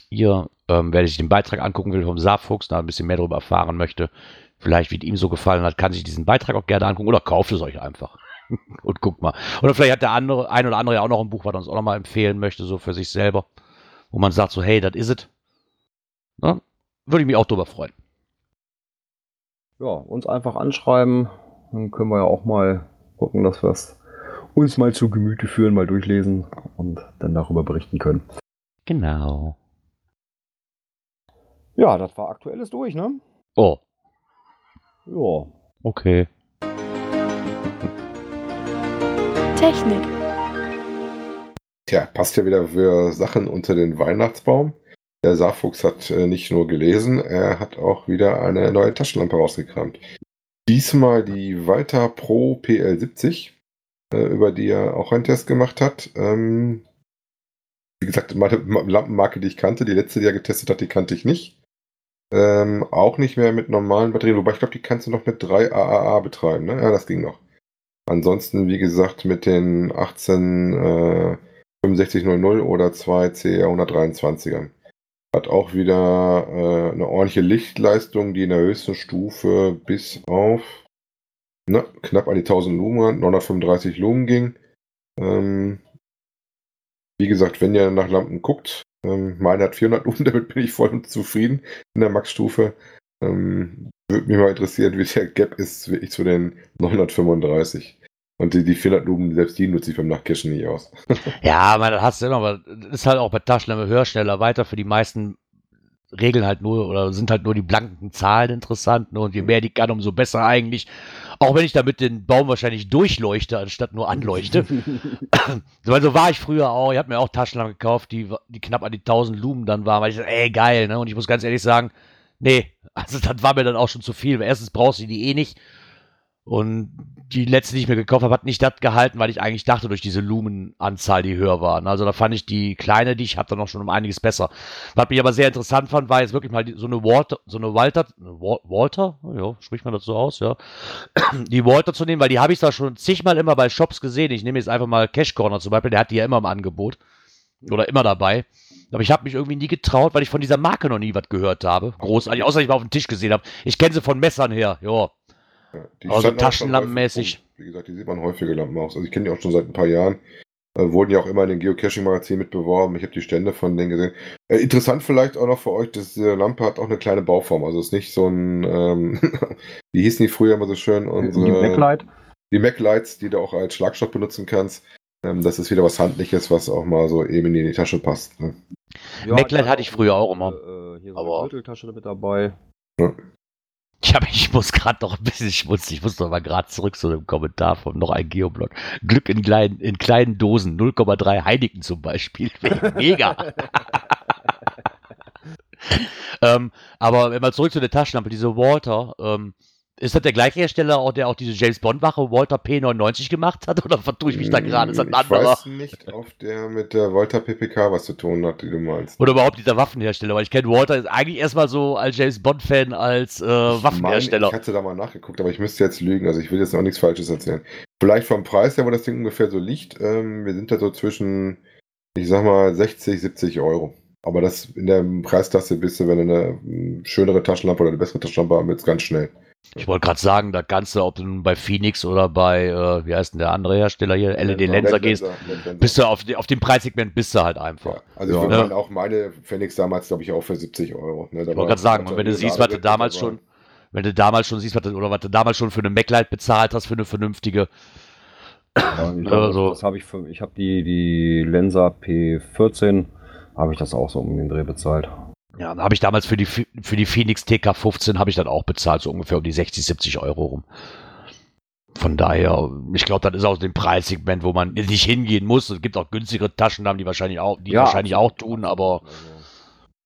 Hier, ähm, wer sich den Beitrag angucken will vom Saarfuchs, da ein bisschen mehr darüber erfahren möchte, vielleicht wie es ihm so gefallen hat, kann sich diesen Beitrag auch gerne angucken oder kauft es euch einfach. [LAUGHS] und guck mal. Oder vielleicht hat der andere, ein oder andere ja auch noch ein Buch, was er uns auch noch mal empfehlen möchte, so für sich selber. Wo man sagt so, hey, das is ist es. Würde ich mich auch drüber freuen. Ja, uns einfach anschreiben. Dann können wir ja auch mal gucken, dass wir es uns mal zu Gemüte führen, mal durchlesen und dann darüber berichten können. Genau. Ja, das war aktuelles durch, ne? Oh. Ja. Okay. Technik. Tja, passt ja wieder für Sachen unter den Weihnachtsbaum. Der Saarfuchs hat äh, nicht nur gelesen, er hat auch wieder eine neue Taschenlampe rausgekramt. Diesmal die Walter Pro PL70, äh, über die er auch einen Test gemacht hat. Ähm, wie gesagt, meine Lampenmarke, die ich kannte, die letzte, die er getestet hat, die kannte ich nicht. Ähm, auch nicht mehr mit normalen Batterien, wobei ich glaube, die kannst du noch mit 3 AAA betreiben, ne? Ja, das ging noch. Ansonsten, wie gesagt, mit den 18 äh, 6500 oder 2 CR 123ern. Hat auch wieder äh, eine ordentliche Lichtleistung, die in der höchsten Stufe bis auf ne, knapp an die 1000 Lumen, 935 Lumen ging. Ähm, wie gesagt, wenn ihr nach Lampen guckt, ähm, meine hat 400 Lumen, [LAUGHS] damit bin ich voll zufrieden in der Max-Stufe. Ähm, würde mich mal interessieren, wie der Gap ist wirklich zu den 935. Und die, die 400 Lumen, selbst die nutze ich beim Nachkirschen nicht aus. [LAUGHS] ja, man, das hast du immer, aber das ist halt auch bei Taschenlampe höher, schneller, weiter. Für die meisten Regeln halt nur, oder sind halt nur die blanken Zahlen interessant. Ne? Und je mehr die kann, umso besser eigentlich. Auch wenn ich damit den Baum wahrscheinlich durchleuchte, anstatt nur anleuchte. [LAUGHS] So war ich früher auch. Ich habe mir auch Taschenlampen gekauft, die, die knapp an die 1000 Lumen dann waren, weil ich dachte, ey, geil. Ne? Und ich muss ganz ehrlich sagen, nee, also das war mir dann auch schon zu viel. Erstens brauchst du die eh nicht. Und die letzte, die ich mir gekauft habe, hat nicht das gehalten, weil ich eigentlich dachte, durch diese Lumenanzahl, die höher waren. Also da fand ich die kleine, die ich habe, dann noch schon um einiges besser. Was mich aber sehr interessant fand, war jetzt wirklich mal so eine Walter, so eine Walter, Walter, ja, spricht man das aus, ja, [CLEARS THROAT] die Walter zu nehmen, weil die habe ich da schon zigmal immer bei Shops gesehen. Ich nehme jetzt einfach mal Cash Corner zum Beispiel, der hat die ja immer im Angebot oder immer dabei. Aber ich habe mich irgendwie nie getraut, weil ich von dieser Marke noch nie was gehört habe. Großartig, außer ich mal auf dem Tisch gesehen habe. Ich kenne sie von Messern her, ja. Ja, also Taschenlampenmäßig. Wie gesagt, die sieht man häufige Lampen aus. Also ich kenne die auch schon seit ein paar Jahren. Äh, wurden ja auch immer in den Geocaching-Magazinen mitbeworben. Ich habe die Stände von denen gesehen. Äh, interessant vielleicht auch noch für euch, dass diese Lampe hat auch eine kleine Bauform. Also ist nicht so ein, ähm, [LAUGHS] wie hießen die früher immer so schön? Unsere, die Backlight? Die Mac-Lights, die du auch als Schlagstoff benutzen kannst. Ähm, das ist wieder was Handliches, was auch mal so eben in die Tasche passt. Ne? Ja, Mac-Light hatte ich früher auch immer. Äh, hier so aber eine Gürteltasche mit dabei. Ja. Ich, hab, ich muss gerade noch ein bisschen schmutzig. Ich muss noch mal gerade zurück zu dem Kommentar von noch ein Geoblog. Glück in kleinen, in kleinen Dosen, 0,3 Heineken zum Beispiel. [LAUGHS] Mega. [LAUGHS] ähm, aber wenn man zurück zu der Taschenlampe, diese Walter, ähm, ist das der gleiche Hersteller, der auch diese James Bond-Wache Walter P99 gemacht hat? Oder vertue ich mich da gerade? Ist das ein ich anderer? weiß nicht, ob der mit der Walter PPK was zu tun hat, die du meinst. Oder überhaupt dieser Waffenhersteller, weil ich kenne Walter eigentlich erstmal so als James Bond-Fan, als äh, Waffenhersteller. Ich, mein, ich hatte da mal nachgeguckt, aber ich müsste jetzt lügen, also ich will jetzt auch nichts Falsches erzählen. Vielleicht vom Preis her, wo das Ding ungefähr so liegt, ähm, wir sind da so zwischen, ich sag mal, 60, 70 Euro. Aber das in der Preisklasse bist du, wenn du eine hm, schönere Taschenlampe oder eine bessere Taschenlampe haben willst, ganz schnell. Ich wollte gerade sagen, das Ganze, ob du nun bei Phoenix oder bei, äh, wie heißt denn der andere Hersteller hier, LED Lenser gehst, bist du auf, auf dem Preissegment bist du halt einfach. Ja, also ich ja. ne? auch meine Phoenix damals, glaube ich, auch für 70 Euro. Ne? ich wollte gerade sagen, und wenn du siehst, was du damals schon, wenn du damals schon siehst, was du, oder was du damals schon für eine MacLight bezahlt hast, für eine vernünftige. Ja, ich [CLEARS THROAT] also, das habe ich für, ich habe die, die Lenser P14, habe ich das auch so um den Dreh bezahlt. Ja, da habe ich damals für die, für die Phoenix TK15 habe ich dann auch bezahlt, so ungefähr um die 60, 70 Euro rum. Von daher, ich glaube, das ist auch dem Preissegment, wo man nicht hingehen muss. Es gibt auch günstigere Taschennamen, die wahrscheinlich auch, die ja, wahrscheinlich auch tun, aber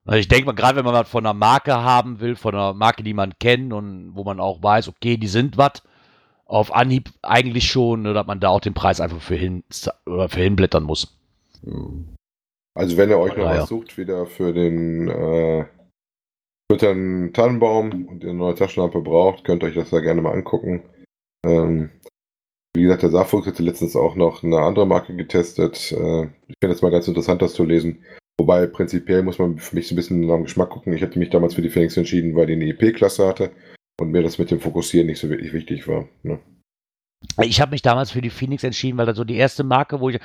also ich denke mal, gerade wenn man was von einer Marke haben will, von einer Marke, die man kennt und wo man auch weiß, okay, die sind was, auf Anhieb eigentlich schon, dass man da auch den Preis einfach für hin oder für hinblättern muss. Hm. Also wenn ihr euch noch ah, was sucht, wieder für den äh, für den Tannenbaum und ihr eine neue Taschenlampe braucht, könnt ihr euch das da gerne mal angucken. Ähm, wie gesagt, der Saarfuchs hatte letztens auch noch eine andere Marke getestet. Äh, ich finde es mal ganz interessant, das zu lesen. Wobei prinzipiell muss man für mich so ein bisschen nach dem Geschmack gucken. Ich hätte mich damals für die Phoenix entschieden, weil die eine EP-Klasse hatte und mir das mit dem Fokussieren nicht so wirklich wichtig war. Ne? Ich habe mich damals für die Phoenix entschieden, weil das so die erste Marke, wo ich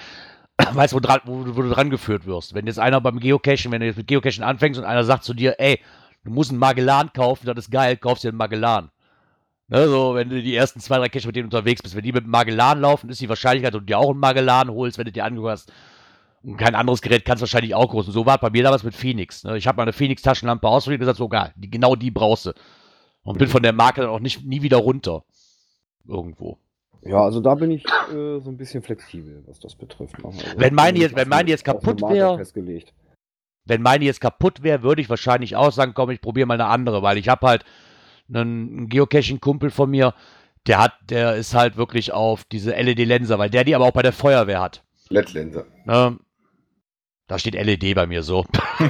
[CLEARS THROAT] weißt, wo, dran, wo, wo, du dran geführt wirst. Wenn jetzt einer beim Geocachen, wenn du jetzt mit Geocachen anfängst und einer sagt zu dir, ey, du musst einen Magellan kaufen, das ist geil, kaufst dir einen Magellan. Ne, so, wenn du die ersten zwei, drei Caches mit denen unterwegs bist, wenn die mit Magellan laufen, ist die Wahrscheinlichkeit, dass du dir auch einen Magellan holst, wenn du dir angehört hast. Und kein anderes Gerät kannst du wahrscheinlich auch groß. So war es bei mir damals mit Phoenix. Ne? Ich habe meine Phoenix-Taschenlampe ausprobiert und gesagt, so geil, die, genau die brauchst du. Und bin von der Marke dann auch nicht, nie wieder runter. Irgendwo. Ja, also da bin ich äh, so ein bisschen flexibel, was das betrifft. Also, wenn meine jetzt, wenn meine jetzt kaputt wäre, wenn meine jetzt kaputt wäre, würde ich wahrscheinlich auch sagen, komm, ich probiere mal eine andere, weil ich habe halt einen Geocaching-Kumpel von mir, der hat, der ist halt wirklich auf diese LED-Lenser, weil der die aber auch bei der Feuerwehr hat. LED-Lenser. Ne? Da steht LED bei mir so. [LAUGHS]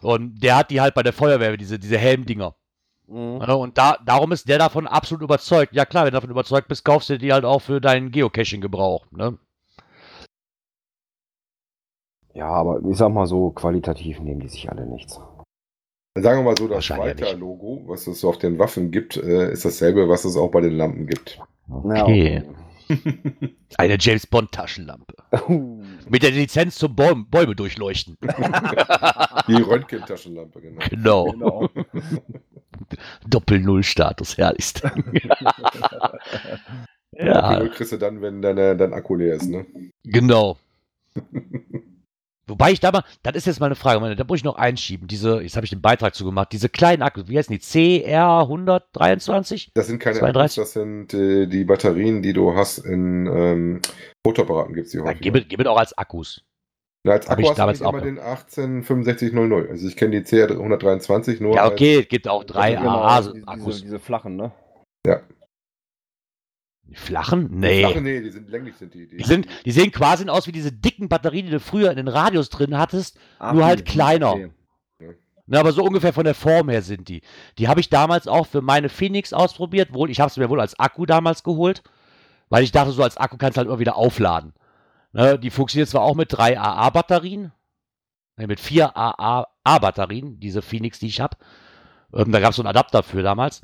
Und der hat die halt bei der Feuerwehr, diese, diese Helmdinger. Mhm. Und da, darum ist der davon absolut überzeugt. Ja klar, wenn du davon überzeugt bist, kaufst du die halt auch für deinen Geocaching-Gebrauch. Ne? Ja, aber ich sag mal so, qualitativ nehmen die sich alle nichts. Sagen wir mal so, das Schweiter-Logo, was es auf den Waffen gibt, äh, ist dasselbe, was es auch bei den Lampen gibt. Okay. Eine James Bond Taschenlampe. Mit der Lizenz zum Bäume, Bäume durchleuchten. Die Röntgen-Taschenlampe, genau. Genau. genau. [LAUGHS] Doppel-Null-Status, herrlichst. ja. Doppel-Null kriegst du dann, wenn dein, dein Akku leer ist, ne? Genau. [LAUGHS] Wobei ich da mal, das ist jetzt mal eine Frage, da muss ich noch einschieben. Diese, jetzt habe ich den Beitrag zu gemacht, diese kleinen Akkus, wie heißen die? CR 123? Das sind keine 32? Akkus, das sind äh, die Batterien, die du hast in ähm, Fotoapparaten, gibt es die häufig. Gib es auch als Akkus. Na, als Akku hast damals du immer den 186500. Also ich kenne die CR 123 nur. Ja, okay, es gibt auch drei AA-Akkus. Diese, diese flachen, ne? Ja. Die flachen? Nee. Die flachen, nee, die sind länglich sind die. Die, die, sind, die sehen quasi aus wie diese dicken Batterien, die du früher in den Radios drin hattest, Ach, nur halt kleiner. Okay. Na, aber so ungefähr von der Form her sind die. Die habe ich damals auch für meine Phoenix ausprobiert. Wohl, ich habe es mir wohl als Akku damals geholt, weil ich dachte, so als Akku kannst du halt immer wieder aufladen. Ne, die funktioniert zwar auch mit drei AA-Batterien, ne, mit vier AA-Batterien, diese Phoenix, die ich habe. Ähm, da gab es so einen Adapter für damals.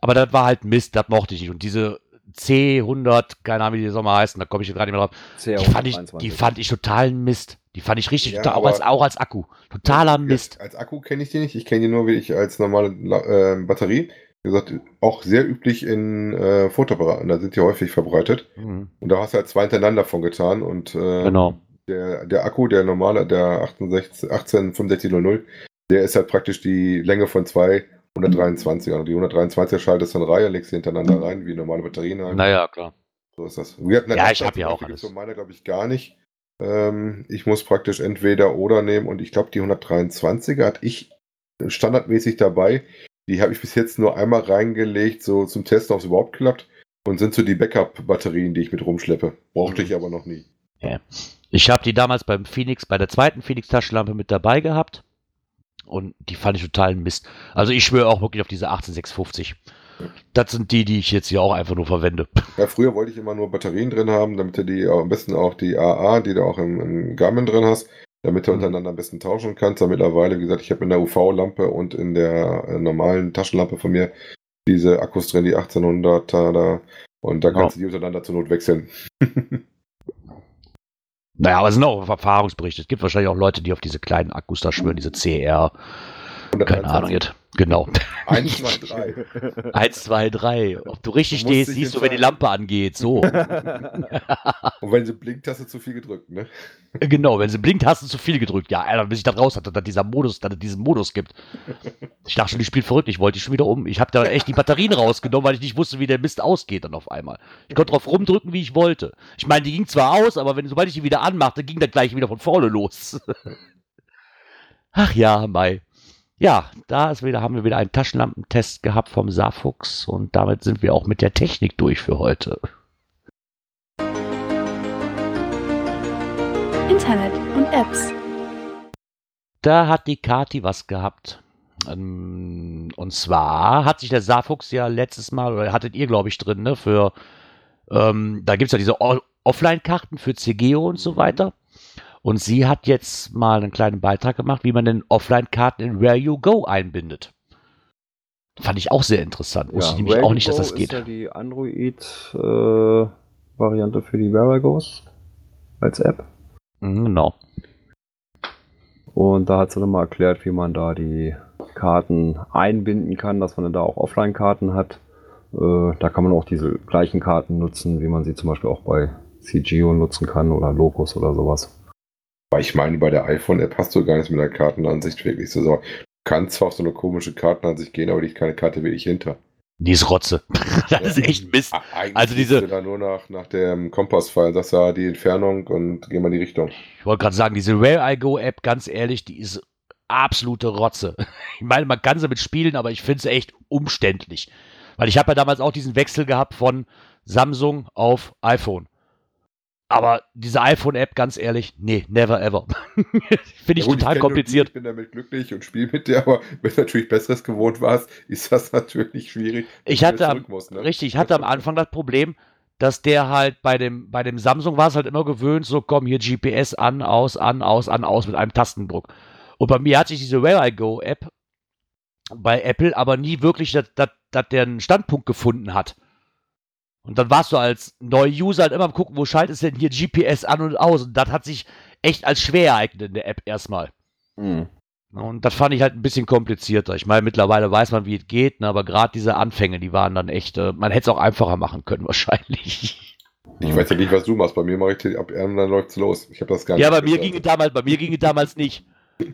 Aber das war halt Mist, das mochte ich nicht. Und diese C100, keine Ahnung, wie die Sommer heißen, da komme ich jetzt gerade nicht mehr drauf. Die fand, ich, die fand ich total Mist. Die fand ich richtig, ja, total, auch, als, auch als Akku. Totaler Mist. Als Akku kenne ich die nicht. Ich kenne die nur wie ich als normale äh, Batterie. Wie gesagt, auch sehr üblich in äh, Fotoapparaten. Da sind die häufig verbreitet. Mhm. Und da hast du halt zwei hintereinander von getan. Und äh, genau. der, der Akku, der normale, der 18, 186500, der ist halt praktisch die Länge von zwei 123 also die 123er schaltest dann Reihe, legst sie hintereinander rein, wie normale Batterien halt. Naja, klar. So ist das. ja, ich habe ja auch alles. Meine glaube ich gar nicht. Ähm, ich muss praktisch entweder oder nehmen und ich glaube die 123er hatte ich standardmäßig dabei. Die habe ich bis jetzt nur einmal reingelegt, so zum Testen, ob es überhaupt klappt. Und sind so die Backup-Batterien, die ich mit rumschleppe. Brauchte mhm. ich aber noch nie. Ja. Ich habe die damals beim Phoenix, bei der zweiten Phoenix-Taschenlampe mit dabei gehabt. Und die fand ich total Mist. Also ich schwöre auch wirklich auf diese 18650. Das sind die, die ich jetzt hier auch einfach nur verwende. [LAUGHS] Ja, früher wollte ich immer nur Batterien drin haben, damit du die am besten auch die AA, die du auch im, im Garmin drin hast, damit du mhm. untereinander am besten tauschen kannst. Aber mittlerweile, wie gesagt, ich habe in der UV-Lampe und in der äh, normalen Taschenlampe von mir diese Akkus drin, die 1800er da. Und da kannst oh. du die untereinander zur Not wechseln. [LAUGHS] Naja, aber es sind auch Erfahrungsberichte. Es gibt wahrscheinlich auch Leute, die auf diese kleinen Akkus da schwören, diese CR. Keine Ahnung jetzt. Genau. 1, 2, 3. 1, 2, 3. Ob du richtig stehst, siehst du, wenn die Lampe angeht. So. [LAUGHS] Und wenn sie blinkt, hast du zu viel gedrückt, ne? Genau, wenn sie blinkt, hast du zu viel gedrückt. Ja, Alter, bis ich da raus hatte, dass dieser Modus, dass es diesen Modus gibt. Ich dachte schon, die spielt verrückt. Ich wollte die schon wieder um. Ich habe da echt die Batterien rausgenommen, weil ich nicht wusste, wie der Mist ausgeht dann auf einmal. Ich konnte drauf rumdrücken, wie ich wollte. Ich meine, die ging zwar aus, aber wenn, sobald ich die wieder anmachte, ging der gleich wieder von vorne los. [LAUGHS] Ach ja, Mai. Ja, da ist wieder, haben wir wieder einen Taschenlampentest gehabt vom Safux und damit sind wir auch mit der Technik durch für heute. Internet und Apps. Da hat die Kati was gehabt. Ähm, und zwar hat sich der Safux ja letztes Mal, oder hattet ihr, glaube ich, drin, ne, für, ähm, da gibt es ja diese Offline-Karten für CGO und so weiter. Und sie hat jetzt mal einen kleinen Beitrag gemacht, wie man denn Offline-Karten in Where You Go einbindet. Fand ich auch sehr interessant. Wusste ja, ich nämlich auch nicht, dass das geht. ist ja die Android-Variante äh, für die Where I Goes als App. Mhm, genau. Und da hat sie dann mal erklärt, wie man da die Karten einbinden kann, dass man dann da auch Offline-Karten hat. Äh, da kann man auch diese gleichen Karten nutzen, wie man sie zum Beispiel auch bei CGO nutzen kann oder Locus oder sowas. Weil ich meine, bei der iPhone-App hast du gar nichts mit der Kartenansicht wirklich so. Du kannst zwar auf so eine komische Kartenansicht gehen, aber die keine Karte wirklich hinter. Die ist Rotze. [LAUGHS] das ist echt Mist. Eigentlich also diese. Du da nur nach, nach dem Kompassfall, sagst ja die Entfernung und geh mal in die Richtung. Ich wollte gerade sagen, diese Where I Go App, ganz ehrlich, die ist absolute Rotze. [LAUGHS] Ich meine, man kann sie mit spielen, aber ich finde sie echt umständlich. Weil ich habe ja damals auch diesen Wechsel gehabt von Samsung auf iPhone. Aber diese iPhone-App, ganz ehrlich, nee, never ever. [LAUGHS] Finde ich ja, total ich kompliziert. Ich bin damit glücklich und spiele mit dir, aber wenn du natürlich Besseres gewohnt warst, ist das natürlich schwierig. Ich hatte, am, musst, ne? richtig, ich hatte am Anfang das Problem, dass der halt bei dem, bei dem Samsung war es halt immer gewöhnt, so komm hier GPS an, aus, an, aus, an, aus mit einem Tastendruck. Und bei mir hat sich diese Where I Go App bei Apple aber nie wirklich, dass, dass, dass der einen Standpunkt gefunden hat. Und dann warst du als neuer User halt immer am gucken, wo schaltest denn hier GPS an und aus? Und das hat sich echt als schwer ereignet in der App erstmal. Mhm. Und das fand ich halt ein bisschen komplizierter. Ich meine, mittlerweile weiß man, wie es geht, ne? aber gerade diese Anfänge, die waren dann echt, äh, man hätte es auch einfacher machen können, [LAUGHS] wahrscheinlich. Ich weiß ja nicht, was du machst. Bei mir mache ich den ab und dann läuft es los. Ich habe das gar nicht. Ja, bei mir ging es damals, bei mir ging es damals nicht.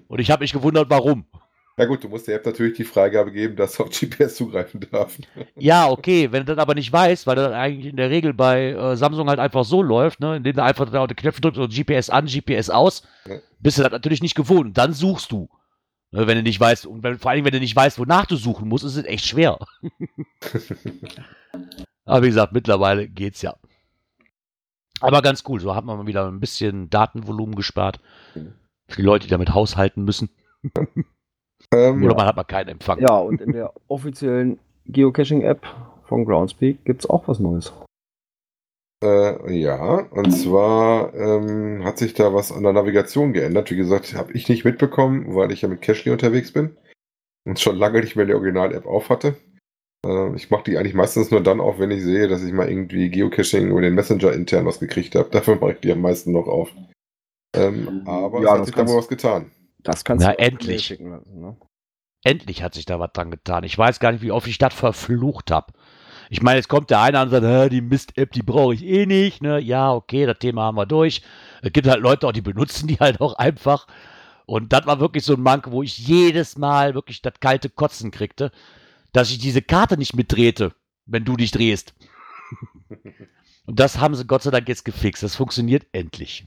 Und ich habe mich gewundert, warum. Ja gut, du musst der App natürlich die Freigabe geben, dass er auf GPS zugreifen darf. Ja, okay, wenn du das aber nicht weißt, weil das eigentlich in der Regel bei äh, Samsung halt einfach so läuft, ne, indem du einfach da die Knöpfe drückst und GPS an, GPS aus, ja. bist du das natürlich nicht gewohnt. Dann suchst du. Ne, wenn du nicht weißt, und wenn, vor allem, wenn du nicht weißt, wonach du suchen musst, ist es echt schwer. [LAUGHS] aber wie gesagt, mittlerweile geht's ja. Aber ganz cool, so hat man mal wieder ein bisschen Datenvolumen gespart. Mhm. Für die Leute, die damit haushalten müssen. [LAUGHS] Ähm, Oder man hat mal keinen Empfang. Ja, und in der [LAUGHS] offiziellen Geocaching-App von Groundspeak gibt es auch was Neues. Äh, ja, und zwar ähm, hat sich da was an der Navigation geändert. Wie gesagt, habe ich nicht mitbekommen, weil ich ja mit Cashly unterwegs bin und schon lange nicht mehr die Original-App auf hatte. Äh, ich mache die eigentlich meistens nur dann auf, wenn ich sehe, dass ich mal irgendwie Geocaching über den Messenger intern was gekriegt habe. [LAUGHS] Dafür mache ich die am meisten noch auf. Ähm, aber ja, es hat sich da wohl was getan. Das kannst Na, du endlich. Schicken lassen, ne? Endlich hat sich da was dran getan. Ich weiß gar nicht, wie oft ich das verflucht habe. Ich meine, jetzt kommt der eine an und sagt, die Mist-App, die brauche ich eh nicht. Ne? Ja, okay, das Thema haben wir durch. Es gibt halt Leute, auch die benutzen die halt auch einfach. Und das war wirklich so ein Mank, wo ich jedes Mal wirklich das kalte Kotzen kriegte, dass ich diese Karte nicht mitdrehte, wenn du dich drehst. [LAUGHS] und das haben sie Gott sei Dank jetzt gefixt. Das funktioniert endlich.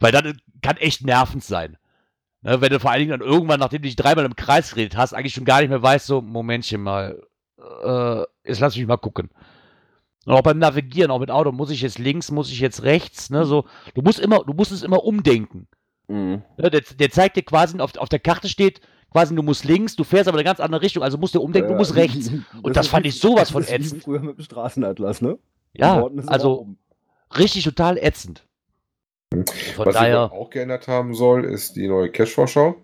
Weil das kann echt nervend sein. Ne, wenn du vor allen Dingen dann irgendwann, nachdem du dich dreimal im Kreis geredet hast, eigentlich schon gar nicht mehr weißt, so, Momentchen mal, äh, jetzt lass mich mal gucken. Und auch beim Navigieren, auch mit Auto, muss ich jetzt links, muss ich jetzt rechts, ne, so, du musst immer, du musst es immer umdenken. Mhm. Ne, der, der, zeigt dir quasi, auf, auf der Karte steht, quasi, du musst links, du fährst aber eine ganz andere Richtung, also musst du umdenken, ja, du musst rechts. [LAUGHS] Und das, das fand ich sowas von ätzend. früher mit dem Straßenatlas, ne? Ja, also richtig total ätzend. Von Was daher... sich auch geändert haben soll, ist die neue Cash-Vorschau.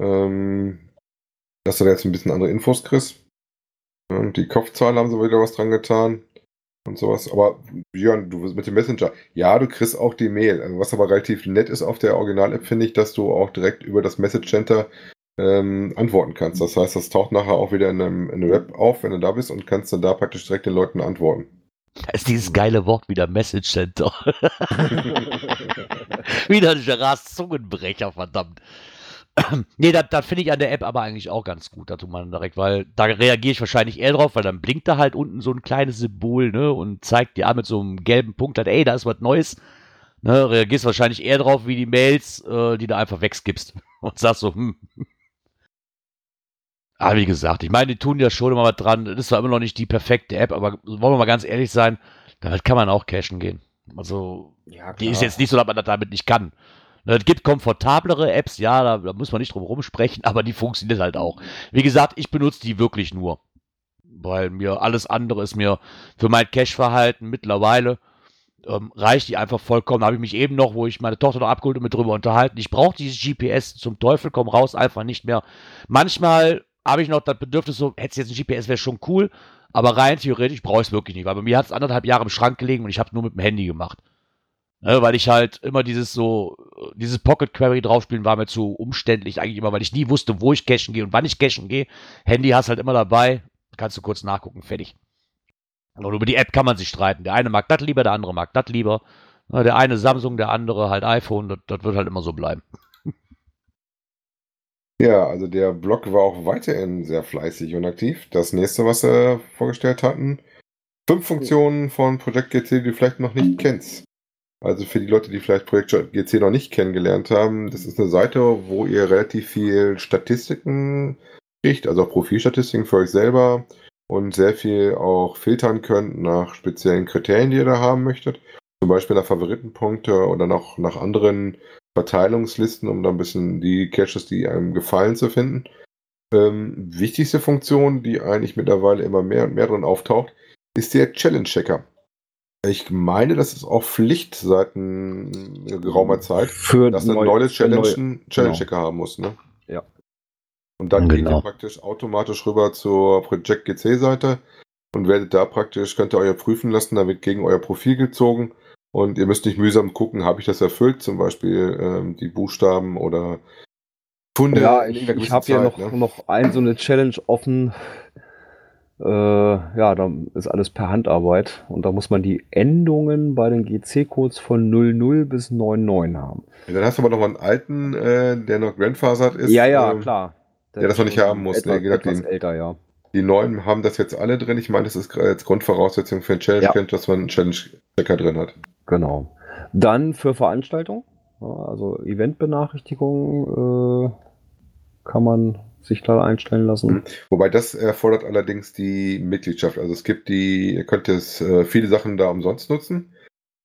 Ähm, dass du da jetzt ein bisschen andere Infos kriegst. Und die Kopfzahl haben sie wieder was dran getan. Und sowas. Aber Björn, du mit dem Messenger. Ja, du kriegst auch die Mail. Also was aber relativ nett ist auf der Original-App, finde ich, dass du auch direkt über das Message Center ähm, antworten kannst. Das heißt, das taucht nachher auch wieder in einem, in einem Web auf, wenn du da bist und kannst dann da praktisch direkt den Leuten antworten. Da ist dieses geile Wort wieder Message Center. [LAUGHS] wieder Gerards Zungenbrecher, verdammt. [CLEARS THROAT] nee, das, finde ich an der App aber eigentlich auch ganz gut, da tut man direkt, weil da reagiere ich wahrscheinlich eher drauf, weil dann blinkt da halt unten so ein kleines Symbol, ne, und zeigt dir an mit so einem gelben Punkt halt, ey, da ist was Neues. Ne, reagierst wahrscheinlich eher drauf wie die Mails, äh, die du einfach wegskippst [LAUGHS] und sagst so, hm, aber wie gesagt, ich meine, die tun ja schon immer was dran. Das ist zwar immer noch nicht die perfekte App, aber wollen wir mal ganz ehrlich sein, damit kann man auch cashen gehen. Also, ja, die ist jetzt nicht so, dass man das damit nicht kann. Ne, es gibt komfortablere Apps, ja, da, da muss man nicht drum rumsprechen, [LAUGHS] aber die funktioniert halt auch. Wie gesagt, ich benutze die wirklich nur. Weil mir alles andere ist mir für mein Cache-Verhalten mittlerweile ähm, reicht die einfach vollkommen. Da habe ich mich eben noch, wo ich meine Tochter noch abgeholt und mit drüber unterhalten. Ich brauche dieses GPS zum Teufel komm raus einfach nicht mehr. Manchmal habe ich noch das Bedürfnis, so, hätte jetzt ein GPS, wäre schon cool, aber rein theoretisch brauche ich es wirklich nicht, weil bei mir hat es anderthalb Jahre im Schrank gelegen und ich habe nur mit dem Handy gemacht. Ne, weil ich halt immer dieses so, dieses Pocket Query draufspielen war mir zu umständlich eigentlich immer, weil ich nie wusste, wo ich cachen gehe und wann ich cachen gehe. Handy hast halt immer dabei, kannst du kurz nachgucken, fertig. Und über die App kann man sich streiten. Der eine mag das lieber, der andere mag das lieber. Ne, der eine Samsung, der andere halt iPhone, das wird halt immer so bleiben. Ja, also der Blog war auch weiterhin sehr fleißig und aktiv. Das nächste, was wir vorgestellt hatten, fünf Funktionen von Projekt GC, die du vielleicht noch nicht kennst. Also für die Leute, die vielleicht Projekt GC noch nicht kennengelernt haben, das ist eine Seite, wo ihr relativ viel Statistiken kriegt, also auch Profilstatistiken für euch selber und sehr viel auch filtern könnt nach speziellen Kriterien, die ihr da haben möchtet. zum Beispiel nach Favoritenpunkte oder noch nach anderen Verteilungslisten, um da ein bisschen die Caches, die einem gefallen, zu finden. Ähm, wichtigste Funktion, die eigentlich mittlerweile immer mehr und mehr drin auftaucht, ist der Challenge-Checker. Ich meine, das ist auch Pflicht seit geraumer Zeit, für dass eine neue Challenge einen Challenge-Checker genau. haben muss. Ne? Ja. Und dann genau. geht ihr praktisch automatisch rüber zur Project GC-Seite und werdet da praktisch, könnt ihr euer prüfen lassen, damit gegen euer Profil gezogen. Und ihr müsst nicht mühsam gucken, habe ich das erfüllt, zum Beispiel ähm, die Buchstaben oder Funde. Ja, ich, ich habe ja noch, ne? noch ein so eine Challenge offen. Äh, ja, da ist alles per Handarbeit und da muss man die Endungen bei den GC-Codes von 00 bis 99 haben. Ja, dann hast du aber noch mal einen alten, äh, der noch grandfathered ist. Ja, ja, ähm, klar. Der, der das noch nicht haben muss. Etwas, ne? etwas älter, ja. Die neuen haben das jetzt alle drin. Ich meine, das ist jetzt Grundvoraussetzung für ein Challenge ja. dass man einen Challenge-Checker drin hat. Genau. Dann für Veranstaltungen, also Eventbenachrichtigungen äh, kann man sich da einstellen lassen. Mhm. Wobei das erfordert allerdings die Mitgliedschaft. Also es gibt die, ihr könnt jetzt äh, viele Sachen da umsonst nutzen.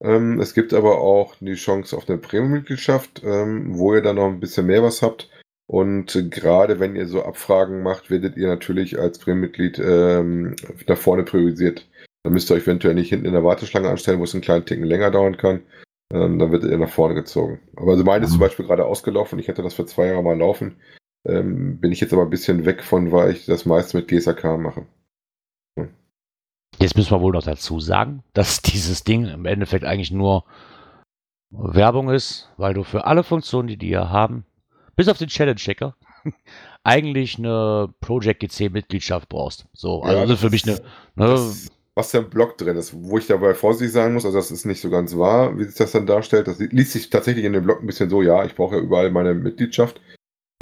Ähm, es gibt aber auch die Chance auf eine Premium-Mitgliedschaft, ähm, wo ihr dann noch ein bisschen mehr was habt. Und gerade wenn ihr so Abfragen macht, werdet ihr natürlich als Premium-Mitglied ähm, nach vorne priorisiert. Dann müsst ihr euch eventuell nicht hinten in der Warteschlange anstellen, wo es einen kleinen Ticken länger dauern kann. Ähm, dann wird ihr nach vorne gezogen. Aber also meine ist zum mhm. Beispiel gerade ausgelaufen. Ich hätte das für zwei Jahre mal laufen. Ähm, bin ich jetzt aber ein bisschen weg von, weil ich das meiste mit GSAK mache. Hm. Jetzt müssen wir wohl noch dazu sagen, dass [LAUGHS] dieses Ding im Endeffekt eigentlich nur Werbung ist, weil du für alle Funktionen, die die hier haben, bis auf den Challenge-Checker, [LAUGHS] eigentlich eine Project GC-Mitgliedschaft brauchst. So, also ja, das für mich eine. Ne, das, was da im Blog drin ist, wo ich dabei vorsichtig sein muss, also das ist nicht so ganz wahr, wie sich das dann darstellt. Das liest sich tatsächlich in dem Blog ein bisschen so, ja, ich brauche ja überall meine Mitgliedschaft.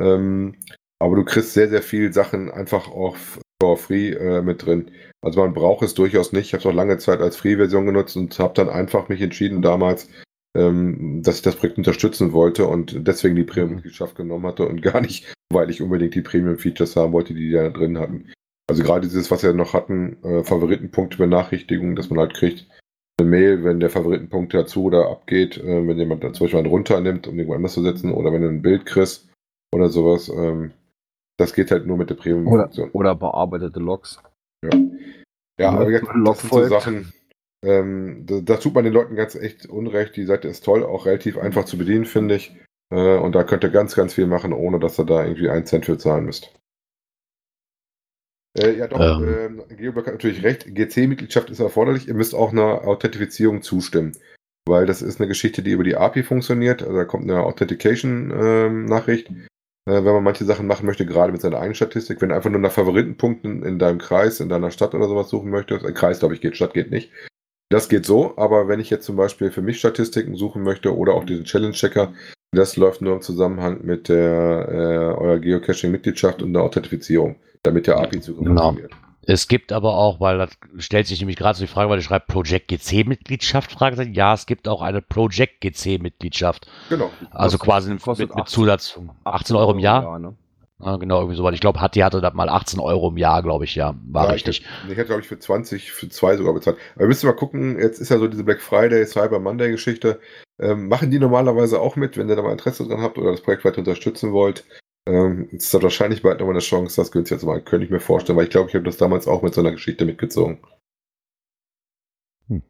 Ähm, aber du kriegst sehr, sehr viel Sachen einfach auch for free äh, mit drin. Also man braucht es durchaus nicht. Ich habe es auch lange Zeit als Free-Version genutzt und habe dann einfach mich entschieden damals, ähm, dass ich das Projekt unterstützen wollte und deswegen die Premium-Mitgliedschaft genommen hatte und gar nicht, weil ich unbedingt die Premium-Features haben wollte, die die da drin hatten. Also gerade dieses, was wir noch hatten, äh, Favoritenpunkte-Benachrichtigung, dass man halt kriegt, eine Mail, wenn der Favoritenpunkt dazu oder abgeht, äh, wenn jemand zum Beispiel einen runternimmt, um irgendwo anders zu setzen, oder wenn du ein Bild kriegst oder sowas. Ähm, das geht halt nur mit der Premium-Funktion. Oder, oder, bearbeitete Logs. Ja, ja aber jetzt, das sind so Sachen, ähm, da, da, tut man den Leuten ganz echt unrecht. Die Seite ist toll, auch relativ einfach zu bedienen, finde ich. Äh, und da könnt ihr ganz, ganz viel machen, ohne dass ihr da irgendwie einen Cent für zahlen müsst. Äh, ja, doch, ähm. äh, Geoblock hat natürlich recht. GC-Mitgliedschaft ist erforderlich. Ihr müsst auch einer Authentifizierung zustimmen. Weil das ist eine Geschichte, die über die API funktioniert. Also da kommt eine Authentication-Nachricht. Ähm, äh, wenn man manche Sachen machen möchte, gerade mit seiner eigenen Statistik. Wenn du einfach nur nach Favoritenpunkten in deinem Kreis, in deiner Stadt oder sowas suchen möchtest. Ein Kreis, glaube ich, geht, Stadt geht nicht. Das geht so, aber wenn ich jetzt zum Beispiel für mich Statistiken suchen möchte oder auch diesen Challenge-Checker, das läuft nur im Zusammenhang mit der äh, eurer Geocaching-Mitgliedschaft und der Authentifizierung damit der API-Zugriff genau. Es gibt aber auch, weil das stellt sich nämlich gerade so die Frage, weil du schreibst Project GC-Mitgliedschaft, Fragezeichen. Ja, es gibt auch eine Project GC-Mitgliedschaft. Genau. Also quasi mit, mit, Zusatz 18 Euro im Jahr. Jahr ne? ja, genau, irgendwie so. Weil ich glaube, Hatti hatte da mal 18 Euro im Jahr, glaube ich, ja. War ja, richtig. Ich, ich hätte, glaube ich, für 20, für zwei sogar bezahlt. Aber wir müssen mal gucken, jetzt ist ja so diese Black Friday, Cyber Monday-Geschichte. Ähm, machen die normalerweise auch mit, wenn ihr da mal Interesse dran habt oder das Projekt weiter unterstützen wollt? Ähm, ist da wahrscheinlich bald nochmal eine Chance, das günstiger zu machen. Könnte ich mir vorstellen, weil ich glaube, ich habe das damals auch mit so einer Geschichte mitgezogen. Hm.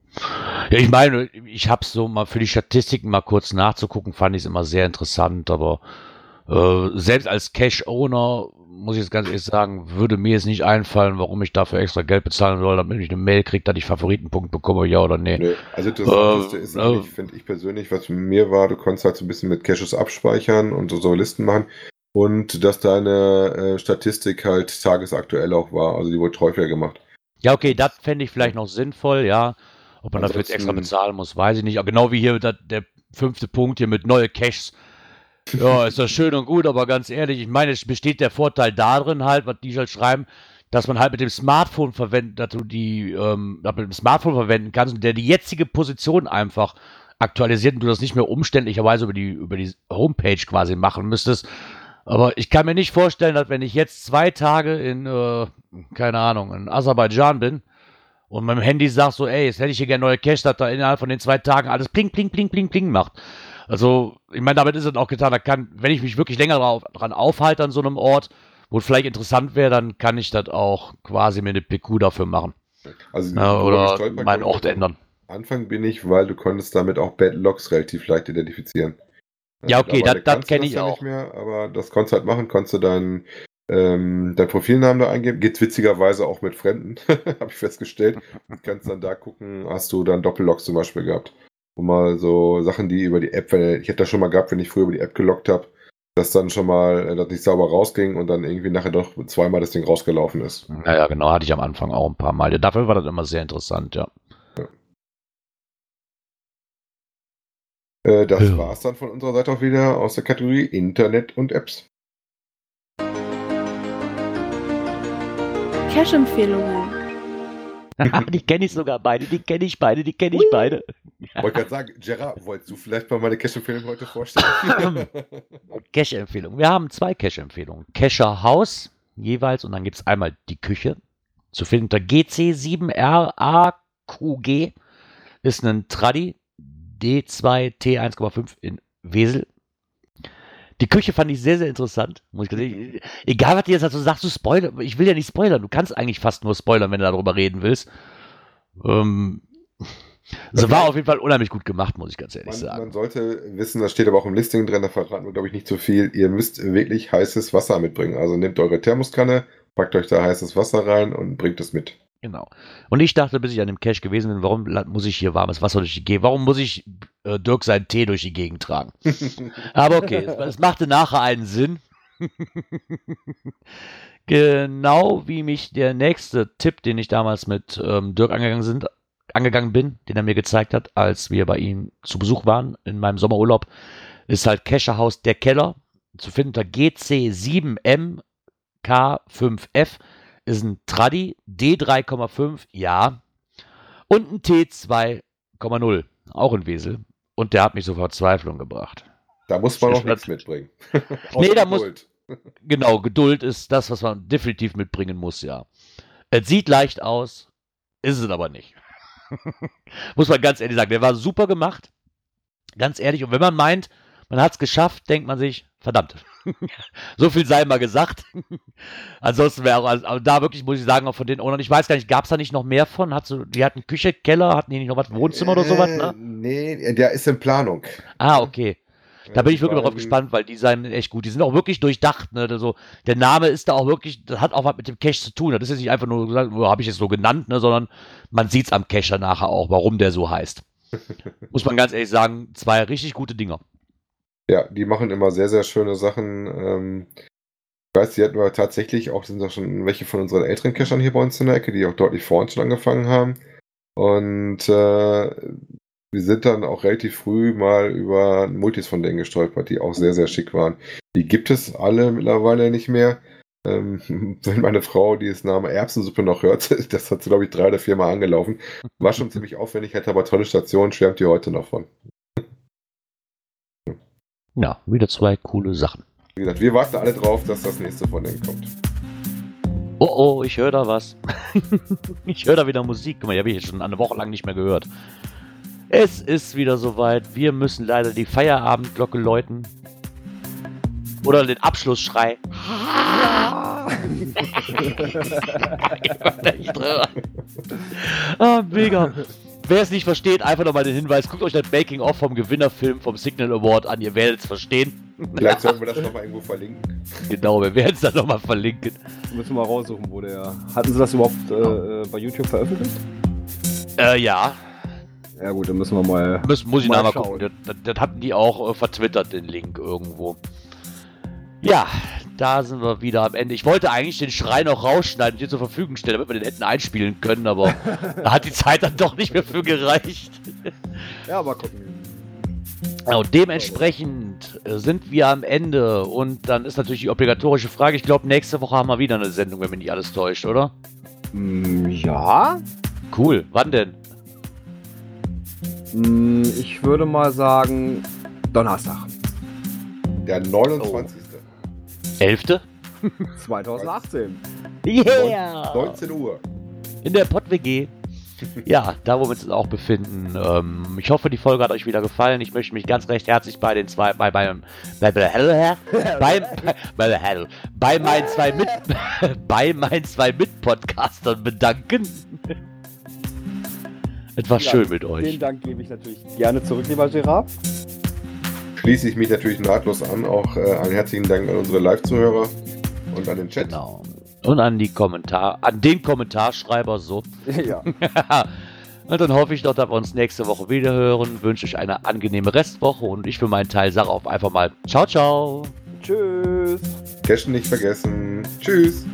Ja, ich meine, ich habe es so mal für die Statistiken mal kurz nachzugucken, fand ich es immer sehr interessant, aber äh, selbst als Cash-Owner, muss ich jetzt ganz ehrlich sagen, würde mir jetzt nicht einfallen, warum ich dafür extra Geld bezahlen soll, damit ich eine Mail kriege, dass ich Favoritenpunkt bekomme, ja oder nee. nee also das äh, ist äh, finde ich persönlich, was mir war, du konntest halt so ein bisschen mit Caches abspeichern und so, so Listen machen und dass deine äh, Statistik halt tagesaktuell auch war. Also die wurde häufiger gemacht. Ja, okay, das fände ich vielleicht noch sinnvoll, ja. Ob man Ansonsten, dafür jetzt extra bezahlen muss, weiß ich nicht. Aber genau wie hier der, der fünfte Punkt hier mit neue Caches. Ja, [LAUGHS] ist das schön und gut, aber ganz ehrlich, ich meine, es besteht der Vorteil darin halt, was die halt schreiben, dass man halt mit dem Smartphone verwenden, dass du die ähm, mit dem Smartphone verwenden kannst und der die jetzige Position einfach aktualisiert und du das nicht mehr umständlicherweise über die, über die Homepage quasi machen müsstest. Aber ich kann mir nicht vorstellen, dass wenn ich jetzt zwei Tage in, äh, keine Ahnung, in Aserbaidschan bin und meinem Handy sagt so, ey, jetzt hätte ich hier gerne neue Cache, dass da innerhalb von den zwei Tagen alles pling, pling, pling, pling, pling macht. Also, ich meine, damit ist es auch getan. Da kann, wenn ich mich wirklich länger drauf, dran aufhalte an so einem Ort, wo es vielleicht interessant wäre, dann kann ich das auch quasi mit eine PQ dafür machen. Also, ja, oder meinen Ort ändern. Anfang bin ich, weil du konntest damit auch Bad Logs relativ leicht identifizieren. Ja, okay, das, das kenne ich ja auch. Nicht mehr, aber das konntest du halt machen, konntest du deinen ähm, dein Profilnamen da eingeben. Geht witzigerweise auch mit Fremden, [LAUGHS] habe ich festgestellt. Du [LAUGHS] kannst dann da gucken, hast du dann Doppellogs zum Beispiel gehabt. Und mal so Sachen, die über die App, wenn, ich hätte das schon mal gehabt, wenn ich früher über die App gelockt habe, dass dann schon mal äh, das nicht sauber rausging und dann irgendwie nachher doch zweimal das Ding rausgelaufen ist. Naja, genau, hatte ich am Anfang auch ein paar Mal. Dafür war das immer sehr interessant, ja. Äh, das ja. war es dann von unserer Seite auch wieder aus der Kategorie Internet und Apps. Cash-Empfehlungen. [LAUGHS] die kenne ich sogar beide, die kenne ich beide, die kenne ich beide. Ich wollte gerade sagen, Gerard, wolltest du vielleicht mal meine Cash-Empfehlung heute vorstellen? [LAUGHS] Cash-Empfehlung. Wir haben zwei Cash-Empfehlungen. Cacher Haus jeweils und dann gibt es einmal die Küche. Zu finden unter GC7RAQG ist ein Tradi D2T1,5 in Wesel. Die Küche fand ich sehr, sehr interessant. Egal, was du jetzt dazu sagst, du Spoiler. Ich will ja nicht spoilern. Du kannst eigentlich fast nur spoilern, wenn du darüber reden willst. Ähm, [LAUGHS] also war auf jeden Fall unheimlich gut gemacht, muss ich ganz ehrlich man, sagen. Man sollte wissen, das steht aber auch im Listing drin, da verraten wir, glaube ich, nicht zu so viel. Ihr müsst wirklich heißes Wasser mitbringen. Also nehmt eure Thermoskanne, packt euch da heißes Wasser rein und bringt es mit. Genau. Und ich dachte, bis ich an dem Cache gewesen bin, warum muss ich hier warmes Wasser durch die Gegend, warum muss ich äh, Dirk seinen Tee durch die Gegend tragen? [LAUGHS] Aber okay, es, es machte nachher einen Sinn. [LAUGHS] genau wie mich der nächste Tipp, den ich damals mit ähm, Dirk angegangen, sind, angegangen bin, den er mir gezeigt hat, als wir bei ihm zu Besuch waren in meinem Sommerurlaub, ist halt Cacherhaus Der Keller zu finden unter GC7MK5F ist ein Tradi D3,5, ja. Und ein T2,0, auch ein Wesel. Und der hat mich zur Verzweiflung gebracht. Da muss man auch nichts mitbringen. [LAUGHS] nee, da muss. [LAUGHS] Genau, Geduld ist das, was man definitiv mitbringen muss, ja. Es sieht leicht aus, ist es aber nicht. [LAUGHS] muss man ganz ehrlich sagen. Der war super gemacht. Ganz ehrlich. Und wenn man meint, man hat es geschafft, denkt man sich, verdammt. [LAUGHS] so viel sei mal gesagt. [LAUGHS] Ansonsten wäre auch, also, da wirklich, muss ich sagen, auch von den Ownern, ich weiß gar nicht, gab es da nicht noch mehr von? Hat so, die hatten Küche, Keller, hatten die nicht noch was, Wohnzimmer oder sowas, ne? Äh, nee, der ist in Planung. Ah, okay. Da bin ich wirklich darauf gespannt, weil die seien echt gut. Die sind auch wirklich durchdacht. Ne? Also, der Name ist da auch wirklich, das hat auch was mit dem Cache zu tun. Das ist jetzt nicht einfach nur gesagt, habe ich es so genannt, ne? sondern man sieht es am Cache nachher auch, warum der so heißt. [LAUGHS] Muss man ganz ehrlich sagen, zwei richtig gute Dinger. Ja, die machen immer sehr, sehr schöne Sachen. Ähm, ich weiß, die hatten wir tatsächlich auch, sind auch schon welche von unseren älteren Cachern hier bei uns in der Ecke, die auch deutlich vor uns schon angefangen haben. Und äh, wir sind dann auch relativ früh mal über Multis von denen gestolpert, die auch sehr, sehr schick waren. Die gibt es alle mittlerweile nicht mehr. Ähm, [LAUGHS] wenn meine Frau dieses Name Erbsensuppe noch hört, [LAUGHS] das hat sie, glaube ich, drei oder vier Mal angelaufen. War schon [LAUGHS] ziemlich aufwendig, hätte aber tolle Stationen, schwärmt die heute noch von. Ja, wieder zwei coole Sachen. Wie gesagt, wir warten alle drauf, dass das nächste von denen kommt. Oh oh, ich höre da was. [LAUGHS] ich höre da wieder Musik. Guck mal, die habe ich schon eine Woche lang nicht mehr gehört. Es ist wieder soweit. Wir müssen leider die Feierabendglocke läuten. Oder den Abschlussschrei. [LAUGHS] ah, mega. Wer es nicht versteht, einfach nochmal den Hinweis, guckt euch das Making-of vom Gewinnerfilm vom Signal Award an, ihr werdet es verstehen. Vielleicht sollten wir das nochmal irgendwo verlinken. Genau, wir werden es dann nochmal verlinken. Müssen wir mal raussuchen, wo der. Hatten sie das überhaupt äh, bei YouTube veröffentlicht? Äh, ja. Ja gut, dann müssen wir mal. Muss, muss ich nachher gucken. Das, das, das, hatten die auch äh, vertwittert, den Link irgendwo. Ja, da sind wir wieder am Ende. Ich wollte eigentlich den Schrei noch rausschneiden und dir zur Verfügung stellen, damit wir den hätten einspielen können, aber [LAUGHS] da hat die Zeit dann doch nicht mehr für gereicht. ja, mal gucken. Und dementsprechend sind wir am Ende und dann ist natürlich die obligatorische Frage. Ich glaube, nächste Woche haben wir wieder eine Sendung, wenn mich nicht alles täuscht, oder? Mm, ja. Cool. Wann denn? Mm, ich würde mal sagen Donnerstag. Der 29. 11. 2018. [LAUGHS] Yeah! 19 Uhr. In der Pott-WG. ja, da wo wir uns auch befinden. Ähm, ich hoffe, die Folge hat euch wieder gefallen. Ich möchte mich ganz recht herzlich bei den zwei, bei, bei, bei, bei, bei, bei, bei meinen zwei Mit, [LAUGHS] bei meinen zwei Mitpodcastern bedanken. Etwas ja, schön mit euch. Vielen Dank gebe ich natürlich gerne zurück, lieber Gerard. Schließe ich mich natürlich nahtlos an. Auch äh, einen herzlichen Dank an unsere Live-Zuhörer und an den Chat. Genau. Und an die Kommentar, an den Kommentarschreiber so. [LAUGHS] Ja. [LAUGHS] und dann hoffe ich doch, dass wir uns nächste Woche wieder hören. Wünsche euch eine angenehme Restwoche und ich für meinen Teil sage auf einfach mal Ciao, ciao. Tschüss. Cashen nicht vergessen. Tschüss.